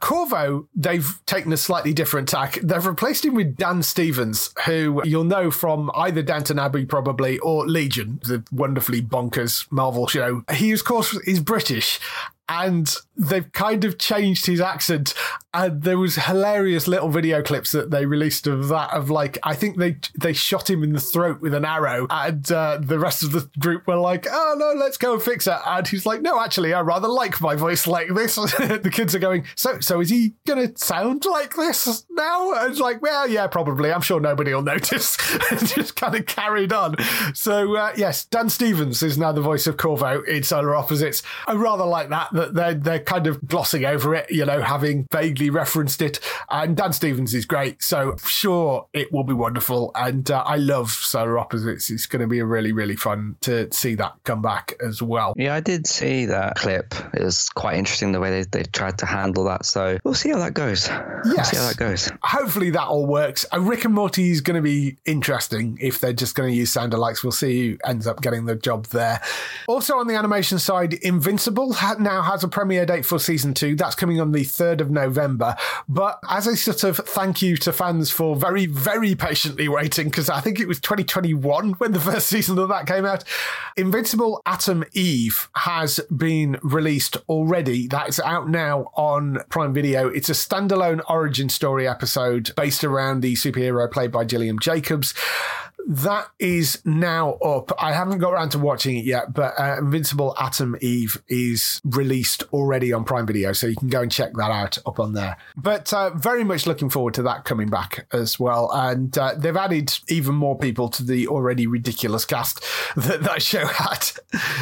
Korvo, they've taken a slightly different tack. They've replaced him with Dan Stevens, who you'll know from either Downton Abbey probably or Legion, the wonderfully bonkers Marvel show. He, of course, is British and they've kind of changed his accent. And there was hilarious little video clips that they released of that of like i think they they shot him in the throat with an arrow and uh, the rest of the group were like oh no let's go and fix it. And he's like no actually i rather like my voice like this. The kids are going so so is he gonna sound like this now? And it's like well yeah probably. I'm sure nobody will notice. Just kind of carried on. So uh, yes dan stevens is now the voice of korvo. In solar opposites. I rather like that that they're, they're kind of glossing over it, you know, having vaguely referenced it. And Dan Stevens is great. So sure, it will be wonderful. And uh, I love Solar Opposites. It's going to be really, really fun to see that come back as well. Yeah, I did see that clip. It was quite interesting the way they, they tried to handle that. So we'll see how that goes. Yes. We'll see how that goes. Hopefully that all works. Uh, Rick and Morty is going to be interesting if they're just going to use sound alikes. We'll see who ends up getting the job there. Also on the animation side, Invincible now has a premiere date for season two. That's coming on the 3rd of November. But as a sort of thank you to fans for very, very patiently waiting, because I think it was 2021 when the first season of that came out, Invincible Atom Eve has been released already. That's out now on Prime Video. It's a standalone origin story episode based around the superhero played by Gillian Jacobs that is now up. I haven't got around to watching it yet, but uh, Invincible Atom Eve is released already on Prime Video, so you can go and check that out up on there. But uh, very much looking forward to that coming back as well. And uh, they've added even more people to the already ridiculous cast that that show had.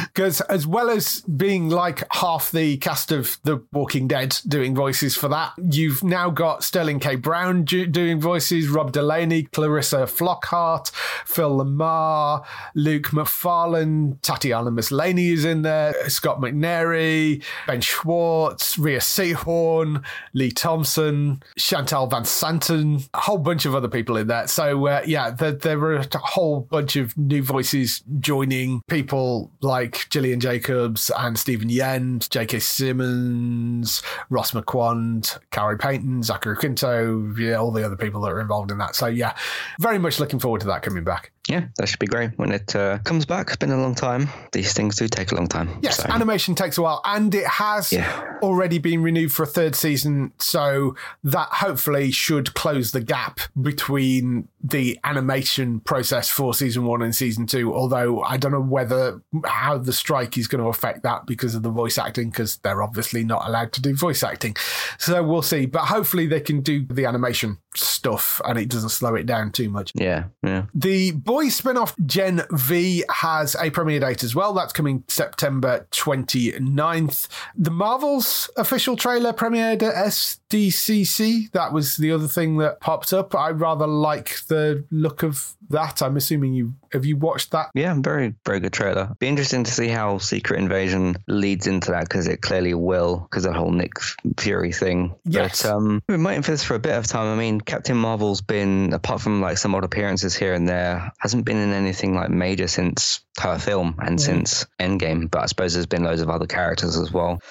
Because as well as being like half the cast of The Walking Dead doing voices for that, you've now got Sterling K. Brown doing voices, Rob Delaney, Calista Flockhart. Phil Lamar, Luke Macfarlane, Tatiana Maslany is in there, Scoot McNairy, Ben Schwartz, Rhea Seehorn, Lea Thompson, Chantal Van Santen, a whole bunch of other people in there. So, uh, yeah, there, there were a whole bunch of new voices joining people like Gillian Jacobs and Steven Yeun, J.K. Simmons, Ross Marquand, Khary Payton, Zachary Quinto, yeah, all the other people that are involved in that. So, yeah, very much looking forward to that coming back. Yeah, that should be great when it uh, comes back. It's been a long time. These things do take a long time. Yes, so. animation takes a while, and it has Yeah. already been renewed for a third season. So that hopefully should close the gap between the animation process for season one and season two. Although I don't know whether how the strike is going to affect that because of the voice acting, because they're obviously not allowed to do voice acting. So we'll see. But hopefully they can do the animation stuff and it doesn't slow it down too much. Yeah, yeah. The Boys spin off Gen V has a premiere date as well. That's coming September 29th. The Marvels official trailer premiered at SDCC. That was the other thing that popped up. I rather like the look of that. I'm assuming you have you watched that? Yeah, very, very good trailer. Be interesting to see how Secret Invasion leads into that because it clearly will because the whole Nick Fury thing. Yes. But um, we've been waiting for this for a bit of time. I mean, Captain Marvel's been, apart from like some odd appearances here and there, hasn't been in anything like major since her film and since Endgame. But I suppose there's been loads of other characters as well.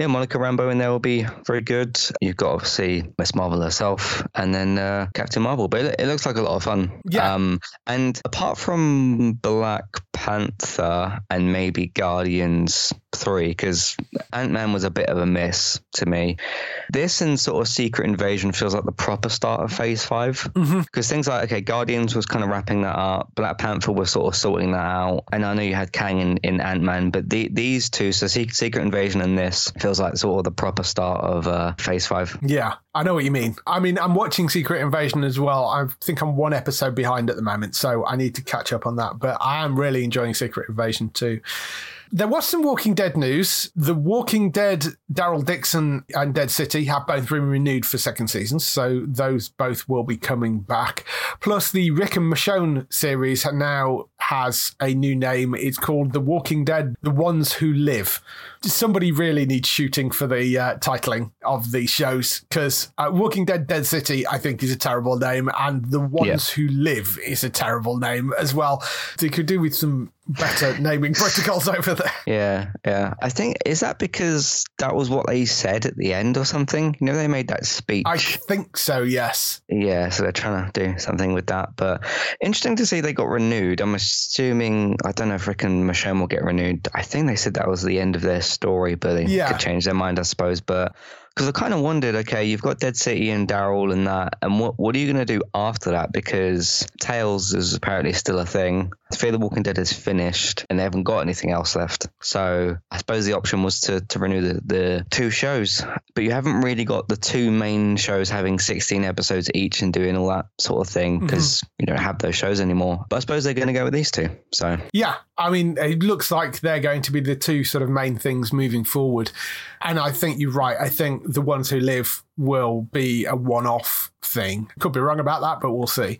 Yeah, Monica Rambeau in there will be very good. You've got obviously Miss Marvel herself, and then uh, Captain Marvel. But it, it looks like a lot of fun. Yeah. Um, and apart from Black Panther and maybe Guardians 3, because Ant Man was a bit of a miss to me, this and sort of Secret Invasion feels like the proper start of Phase 5. Because things like, okay, Guardians was kind of wrapping that up, Black Panther was sort of sorting that out. And I know you had Kang in, in Ant Man, but the, these two, so Secret Invasion and this, feels like sort of the proper start of uh, Phase 5. Yeah, I know what you mean. I mean, I'm watching Secret Invasion as well. I think I'm one episode behind at the moment, so I need to catch up on that. But I am really enjoying Secret Invasion too. There was some Walking Dead news. The Walking Dead, Daryl Dixon and Dead City have both been renewed for second seasons, so those both will be coming back. Plus, the Rick and Michonne series now has a new name. It's called The Walking Dead: The Ones Who Live. Somebody really needs shooting for the uh, titling of these shows because uh, Walking Dead: Dead City, I think, is a terrible name, and The Ones Who Live is a terrible name as well. They could do with some better naming protocols over there. Yeah, yeah. I think, is that because that was what they said at the end or something? You know, they made that speech. I think so, yes. Yeah, so they're trying to do something with that. But interesting to see they got renewed. I'm assuming, I don't know if Rick and Michonne will get renewed. I think they said that was the end of their story, but they Yeah. could change their mind, I suppose. But because I kind of wondered, okay, you've got Dead City and Daryl and that, and what what are you going to do after that? Because Tales is apparently still a thing. Fear the Walking Dead is finished, and they haven't got anything else left. So I suppose the option was to to renew the, the two shows, but you haven't really got the two main shows having 16 episodes each and doing all that sort of thing mm-hmm. because you don't have those shows anymore. But I suppose they're going to go with these two. So Yeah, I mean, it looks like they're going to be the two sort of main things moving forward. And I think you're right. I think the ones who live will be a one off thing. Could be wrong about that, but we'll see.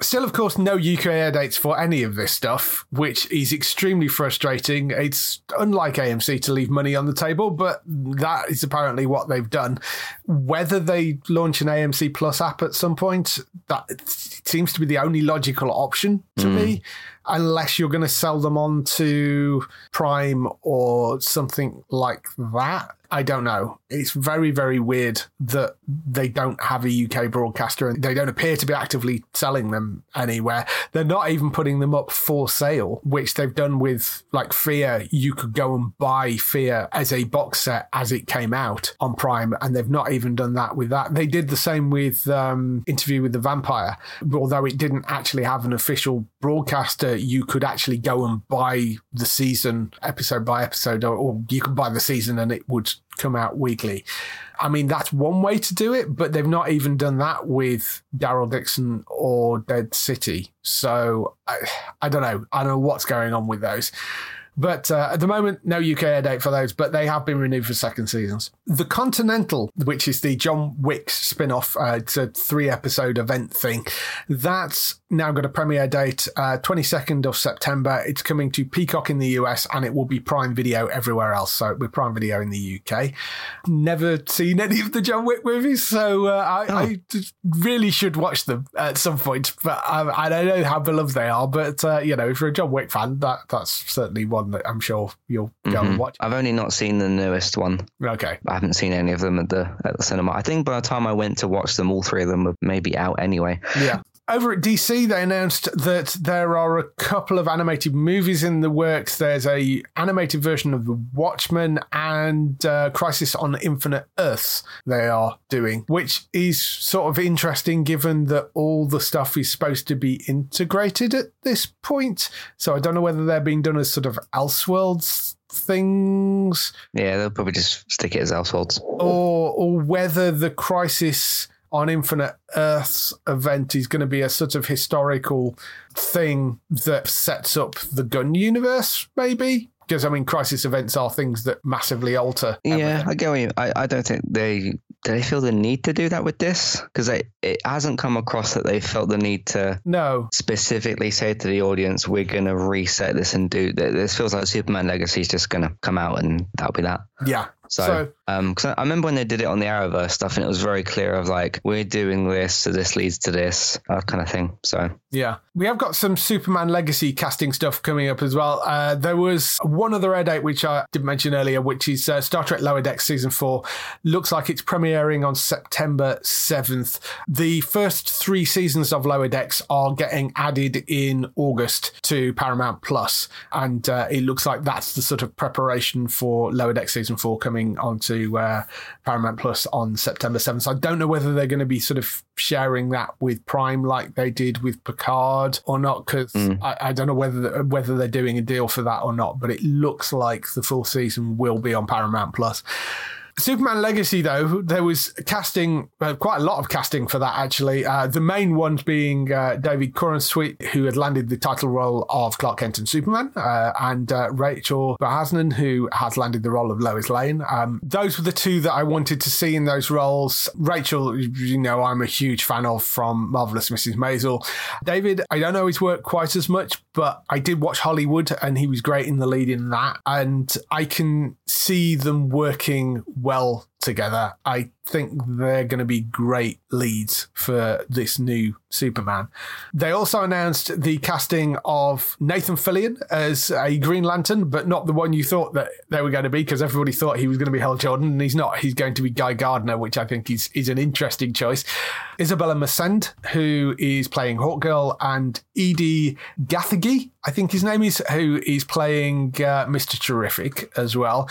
Still, of course, no UK air dates for any of this stuff, which is extremely frustrating. It's unlike AMC to leave money on the table, but that is apparently what they've done. Whether they launch an AMC Plus app at some point, that seems to be the only logical option to hmm. me unless you're going to sell them on to Prime or something like that. I don't know. It's very, very weird that they don't have a UK broadcaster and they don't appear to be actively selling them anywhere. They're not even putting them up for sale, which they've done with like Fear. You could go and buy Fear as a box set as it came out on Prime, and they've not even done that with that. They did the same with um, Interview with the Vampire, although it didn't actually have an official broadcaster. You could actually go and buy the season episode by episode, or, or you could buy the season and it would come out weekly. I mean, that's one way to do it, but they've not even done that with Daryl Dixon or Dead City. So I, I don't know. I don't know what's going on with those. But uh, at the moment, no UK air date for those, but they have been renewed for second seasons. The Continental, which is the John Wick spin off, uh, it's a three episode event thing, that's now got a premiere date, uh, 22nd of September. It's coming to Peacock in the US and it will be Prime Video everywhere else. So we're Prime Video in the UK. Never seen any of the John Wick movies, so uh, I, Oh. I really should watch them at some point. But um, I don't know how beloved they are. But uh, you know, if you're a John Wick fan, that that's certainly one that I'm sure you'll go and mm-hmm. watch. I've only not seen the newest one. Okay. I haven't seen any of them at the at the cinema. I think by the time I went to watch them, all three of them were maybe out anyway. Yeah. Over at DC, they announced that there are a couple of animated movies in the works. There's a animated version of The Watchmen and uh, Crisis on Infinite Earths they are doing, which is sort of interesting given that all the stuff is supposed to be integrated at this point. So I don't know whether they're being done as sort of Elseworlds things Yeah, they'll probably just stick it as Elseworlds. or or whether the crisis on Infinite Earths event is going to be a sort of historical thing that sets up the Gunn universe, maybe. Because I mean, crisis events are things that massively alter. Yeah. I what. I, I don't think they do they feel the need to do that with this because it hasn't come across that they felt the need to No. specifically say to the audience, "We're going to reset this and do." th- This feels like Superman Legacy is just going to come out and that'll be that. Yeah. So, So- um, cause I remember when they did it on the Arrowverse stuff, and it was very clear of like, we're doing this, so this leads to this, that kind of thing. So, Yeah. We have got some Superman Legacy casting stuff coming up as well. Uh, there was one other air date, which I did mention earlier, which is uh, Star Trek Lower Decks Season 4. Looks like it's premiering on September 7th. The first three seasons of Lower Decks are getting added in August to Paramount Plus, And uh, it looks like that's the sort of preparation for Lower Decks Season 4 coming onto uh, Paramount Plus on September 7th. So I don't know whether they're going to be sort of sharing that with Prime like they did with Picard or not, because I, I don't know whether whether they're doing a deal for that or not. But it looks like the full season will be on Paramount Plus. Superman Legacy, though, there was casting, uh, quite a lot of casting for that, actually. Uh, the main ones being uh, David Corenswet, who had landed the title role of Clark Kent and Superman, uh, and uh, Rachel Brosnahan, who has landed the role of Lois Lane. Um, those were the two that I wanted to see in those roles. Rachel, you know, I'm a huge fan of from Marvelous Mrs. Maisel. David, I don't know his work quite as much, but I did watch Hollywood and he was great in the lead in that. And I can see them working well well together. I think they're going to be great leads for this new Superman. They also announced the casting of Nathan Fillion as a Green Lantern, but not the one you thought that they were going to be, because everybody thought he was going to be Hal Jordan, and he's not. He's going to be Guy Gardner, which I think is is an interesting choice. Isabela Merced, who is playing Hawkgirl, and Edi Gathegi, I think his name is, who is playing uh, Mr. Terrific as well.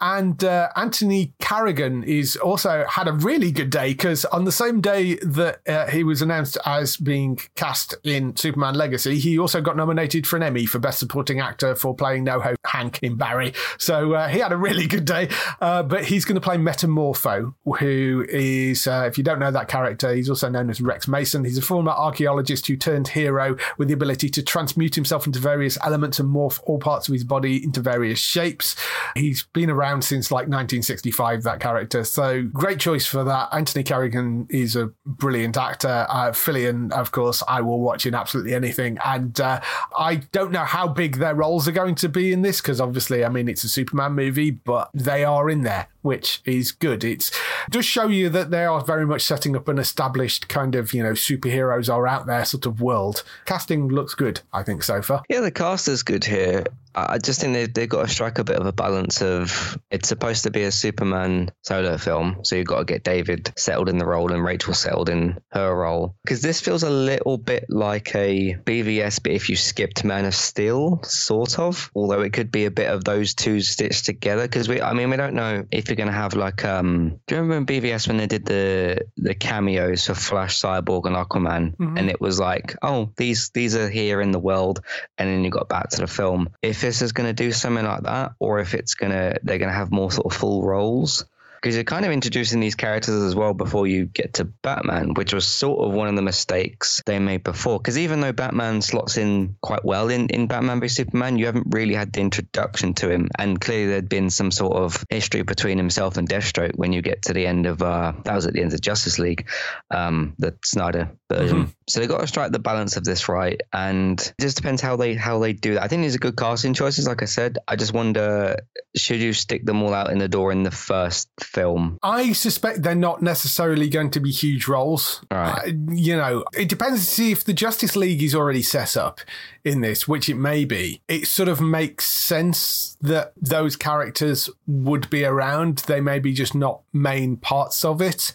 And uh, Anthony Carrigan is also had a really good day because on the same day that uh, he was announced as being cast in Superman Legacy, he also got nominated for an Emmy for Best Supporting Actor for playing NoHo Hank in Barry. So uh, he had a really good day. Uh, but he's going to play Metamorpho, who is, uh, if you don't know that character, he's also known as Rex Mason. He's a former archaeologist who turned hero with the ability to transmute himself into various elements and morph all parts of his body into various shapes. He's been around since like 1965, that character. So great choice for that. Anthony Carrigan is a brilliant actor. Uh, Fillion, of course, I will watch in absolutely anything. And uh, I don't know how big their roles are going to be in this because obviously, I mean, it's a Superman movie, but they are in there, which is good. It's does show you that they are very much setting up an established kind of, you know, superheroes are out there sort of world. Casting looks good, I think, so far. Yeah, the cast is good here. I just think they, they've got to strike a bit of a balance of it's supposed to be a Superman solo film, so you've got to get David settled in the role and Rachel settled in her role. Because this feels a little bit like a BVS, but if you skipped Man of Steel, sort of. Although it could be a bit of those two stitched together. Because we, I mean, we don't know if you're going to have like, um, do you remember in BVS when they did the the cameos for Flash, Cyborg, and Aquaman, and it was like, oh, these these are here in the world, and then you got back to the film. If this is going to do something like that, or if it's gonna they're going to have more sort of full roles. Because you're kind of introducing these characters as well before you get to Batman, which was sort of one of the mistakes they made before. Because even though Batman slots in quite well in, in Batman v Superman, you haven't really had the introduction to him. And clearly there'd been some sort of history between himself and Deathstroke when you get to the end of, uh, that was at the end of Justice League, um, the Snyder version. Mm-hmm. So they've got to strike the balance of this right. And it just depends how they, how they do that. I think these are good casting choices. Like I said, I just wonder, should you stick them all out in the door in the first film? I suspect they're not necessarily going to be huge roles. Right. Uh, you know, it depends to see if the Justice League is already set up in this, which it may be. It sort of makes sense that those characters would be around. They may be just not main parts of it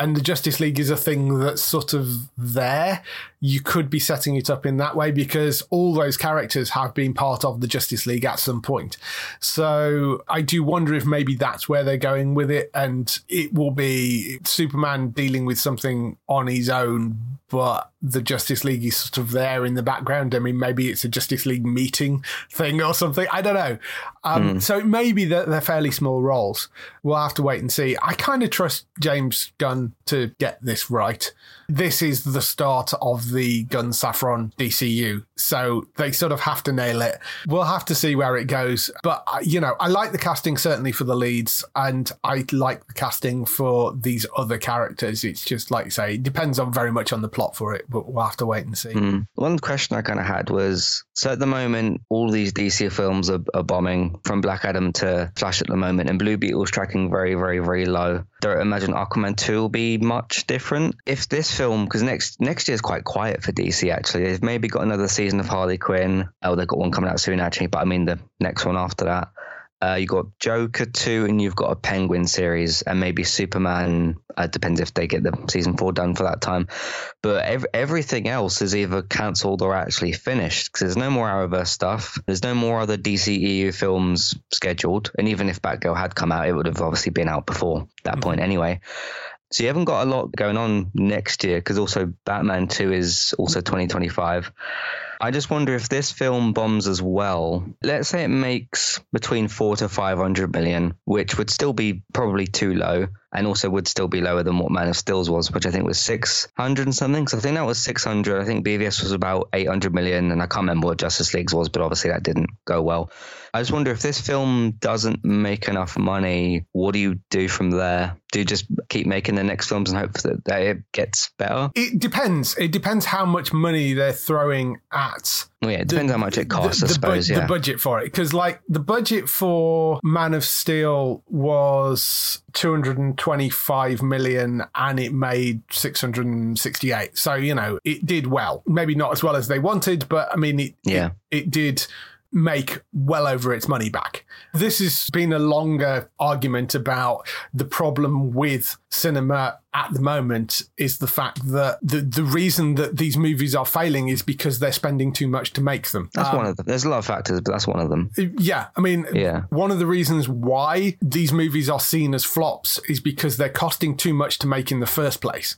and the Justice League is a thing that's sort of there. You could be setting it up in that way because all those characters have been part of the Justice League at some point. So I do wonder if maybe that's where they're going with it, and it will be Superman dealing with something on his own, but the Justice League is sort of there in the background. I mean, maybe it's a Justice League meeting thing or something. I don't know. Um, mm. So maybe they're, they're fairly small roles. We'll have to wait and see. I kind of trust James Gunn to get this right. This is the start of the Gunn Safran DCU. So they sort of have to nail it. We'll have to see where it goes. But, uh, you know, I like the casting certainly for the leads, and I like the casting for these other characters. It's just like you say, it depends on very much on the plot for it, but we'll have to wait and see. Mm. One question I kind of had was so at the moment, all these DC films are, are bombing from Black Adam to Flash at the moment, and Blue Beetle's tracking very, very, very low. Don't imagine Aquaman 2 will be much different. If this film, because next next year is quite quiet for DC actually, they've maybe got another season of Harley Quinn. Oh, they've got one coming out soon actually, but I mean the next one after that. Uh, you've got Joker 2 and you've got a Penguin series and maybe Superman. Uh, depends if they get the season 4 done for that time. But ev- everything else is either cancelled or actually finished because there's no more Arrowverse stuff. There's no more other DCEU films scheduled. And even if Batgirl had come out, it would have obviously been out before that mm-hmm. point anyway. So you haven't got a lot going on next year because also Batman 2 is also 2025. I just wonder if this film bombs as well. Let's say it makes between four to 500 million, which would still be probably too low and also would still be lower than what Man of Steel's was, which I think was 600 and something. So I think that was 600. I think BVS was about 800 million, and I can't remember what Justice League's was, but obviously that didn't go well. I just wonder if this film doesn't make enough money, what do you do from there? Do you just keep making the next films and hope that it gets better? It depends. It depends how much money they're throwing at well, yeah, it depends the, how much it costs, the, I suppose. Bu- yeah. The budget for it. Because, like, the budget for Man of Steel was 225 million and it made 668. So, you know, it did well. Maybe not as well as they wanted, but I mean, it, yeah. it, it did make well over its money back. This has been a longer argument about the problem with cinema at the moment is the fact that the, the reason that these movies are failing is because they're spending too much to make them. That's um, one of them. There's a lot of factors, but that's one of them. Yeah. I mean, yeah. one of the reasons why these movies are seen as flops is because they're costing too much to make in the first place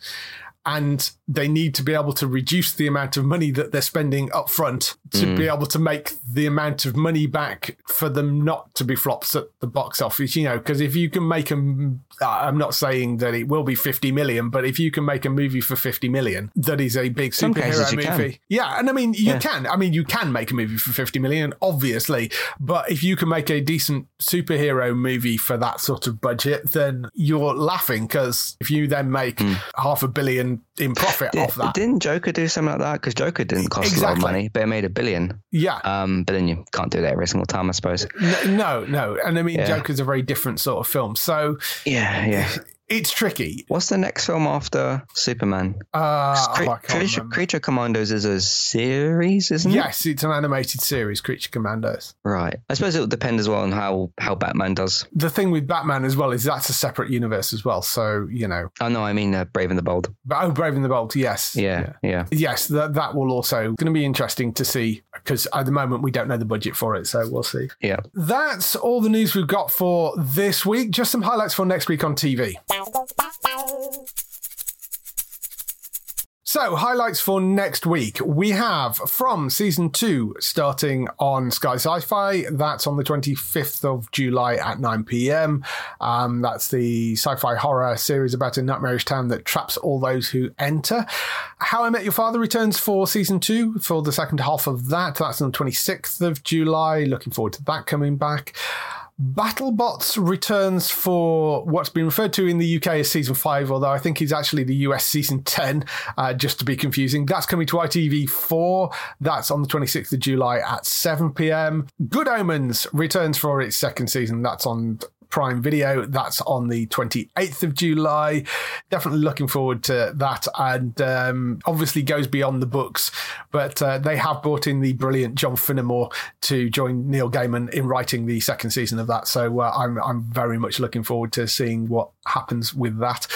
and they need to be able to reduce the amount of money that they're spending up front to mm. be able to make the amount of money back for them not to be flops at the box office you know because if you can make them i'm not saying that it will be 50 million but if you can make a movie for 50 million that is a big superhero movie yeah and i mean you yeah. can i mean you can make a movie for 50 million obviously but if you can make a decent superhero movie for that sort of budget then you're laughing because if you then make mm. half a billion in profit Did, off that. Didn't Joker do something like that? Because Joker didn't cost exactly. a lot of money, but it made a billion. Yeah. Um, but then you can't do that every single time, I suppose. No, no. And I mean, yeah. Joker's a very different sort of film. So yeah, yeah it's tricky. What's the next film after Superman? Uh, Cre- oh, Creature, Creature, Commandos is a series, isn't it? Yes, it's an animated series, Creature Commandos. Right. I suppose it will depend as well on how, how Batman does. The thing with Batman as well is that's a separate universe as well. So, you know. Oh, no, I mean uh, Brave and the Bold. Oh, Brave and the Bold, yes. Yeah, yeah. yeah. Yes, that, that will also going to be interesting to see because at the moment we don't know the budget for it. So we'll see. Yeah. That's all the news we've got for this week. Just some highlights for next week on TV. So, highlights for next week. We have from season two starting on Sky Sci Fi. That's on the 25th of July at 9 pm. Um, that's the sci fi horror series about a nightmarish town that traps all those who enter. How I Met Your Father returns for season two for the second half of that. That's on the 26th of July. Looking forward to that coming back. BattleBots returns for what's been referred to in the UK as season five, although I think is actually the US season 10, uh, just to be confusing. That's coming to ITV4. That's on the 26th of July at 7 pm. Good Omens returns for its second season. That's on Prime Video. That's on the 28th of July. Definitely looking forward to that. And um, obviously goes beyond the books, but uh, they have brought in the brilliant John Finnemore to join Neil Gaiman in writing the second season of that. So uh, I'm, I'm very much looking forward to seeing what happens with that.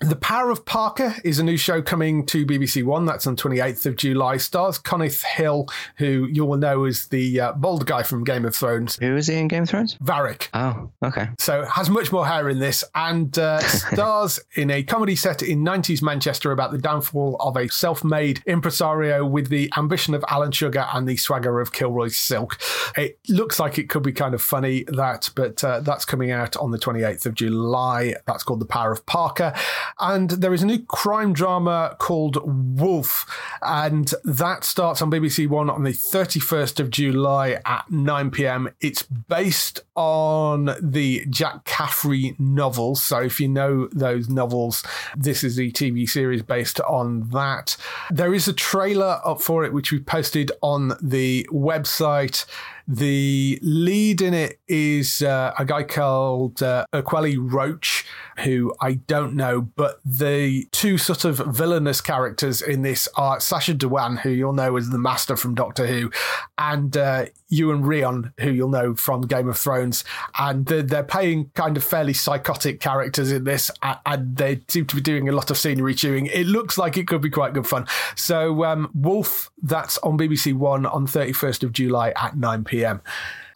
The Power of Parker is a new show coming to BBC One. That's on 28th of July. Stars Conleth Hill, who you will know is the uh, bald guy from Game of Thrones. Who is he in Game of Thrones? Varrick. Oh, okay. So has much more hair in this and uh, stars in a comedy set in 90s Manchester about the downfall of a self-made impresario with the ambition of Alan Sugar and the swagger of Kilroy Silk. It looks like it could be kind of funny that, but uh, that's coming out on the 28th of July. That's called The Power of Parker. And there is a new crime drama called Wolf, and that starts on BBC One on the 31st of July at 9 pm. It's based on the Jack Caffery novels. So if you know those novels, this is the TV series based on that. There is a trailer up for it, which we posted on the website. The lead in it is uh, a guy called uh, Ukweli Roach, who I don't know, but the two sort of villainous characters in this are Sacha Dhawan, who you'll know as the Master from Doctor Who, and uh, Iwan Rheon, who you'll know from Game of Thrones. And they're, they're playing kind of fairly psychotic characters in this, and they seem to be doing a lot of scenery chewing. It looks like it could be quite good fun. So, um, Wolf, that's on BBC One on 31st of July at 9 pm p.m.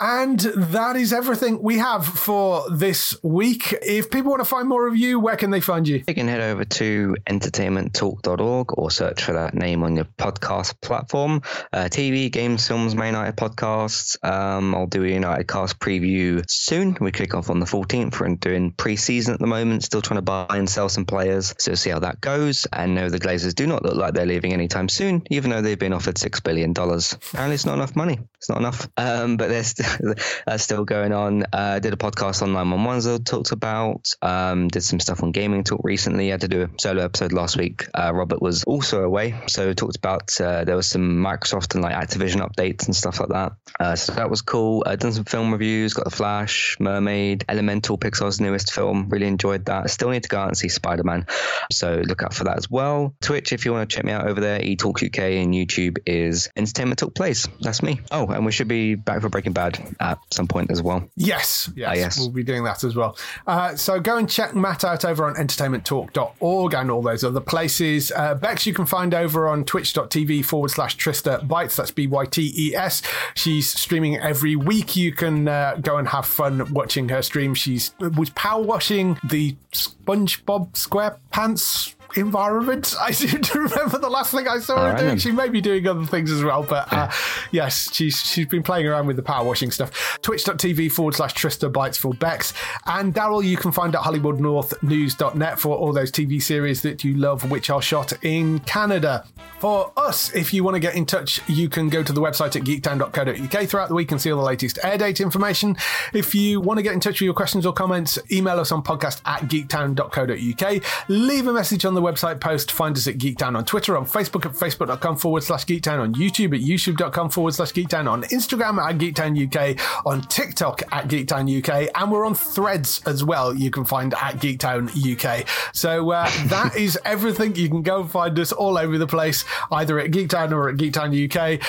And that is everything we have for this week. If people want to find more of you, where can they find you? You can head over to entertainmenttalk.org or search for that name on your podcast platform. Uh, TV, games, films, Man United podcasts. Um, I'll do a United cast preview soon. We kick off on the 14th. We're doing pre-season at the moment, still trying to buy and sell some players. So see how that goes. And no, the Glazers do not look like they're leaving anytime soon, even though they've been offered $6 billion. Apparently it's not enough money. It's not enough. Um, but they're st- that's still going on. Uh, did a podcast on 911 I talked about. Um, did some stuff on Gaming Talk recently. I had to do a solo episode last week. Uh, Robert was also away, so talked about uh, there was some Microsoft and like Activision updates and stuff like that. Uh, so that was cool. Uh, done some film reviews. Got The Flash, Mermaid, Elemental, Pixar's newest film. Really enjoyed that. Still need to go out and see Spider Man, so look out for that as well. Twitch, if you want to check me out over there, eTalk UK and YouTube is Entertainment Talk Plays. That's me. Oh, and we should be back for Breaking Bad at some point as well. Yes, yes, Ah, yes. we'll be doing that as well. Uh, so go and check Matt out over on entertainmenttalk.org and all those other places. Uh, Bex, you can find over on twitch.tv forward slash Trista Bytes. That's B Y T E S. She's streaming every week. You can uh, go and have fun watching her stream. She's was power washing the SpongeBob SquarePants environment. I seem to remember the last thing I saw her Alright doing. then. She may be doing other things as well, but uh, yes, she's she's been playing around with the power washing stuff. Twitch.tv forward slash Trista Bytes for Bex. And Daryl, you can find at HollywoodNorthNews.net for all those TV series that you love, which are shot in Canada. For us, if you want to get in touch, you can go to the website at geektown.co.uk throughout the week and see all the latest air date information. If you want to get in touch with your questions or comments, email us on podcast at geektown.co.uk. Leave a message on the website post. Find us at Geektown on Twitter, on Facebook at facebook.com forward slash geektown, on YouTube at youtube.com forward slash geektown, on Instagram at Geektown UK, on TikTok at Geektown UK, and we're on threads as well. You can find at Geektown UK. So uh, that is everything. You can go and find us all over the place, either at Geektown or at Geektown UK.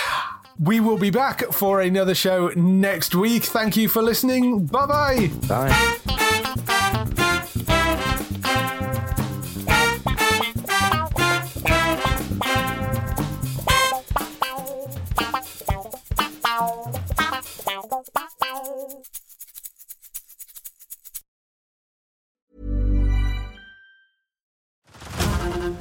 We will be back for another show next week. Thank you for listening. Bye bye. Bye.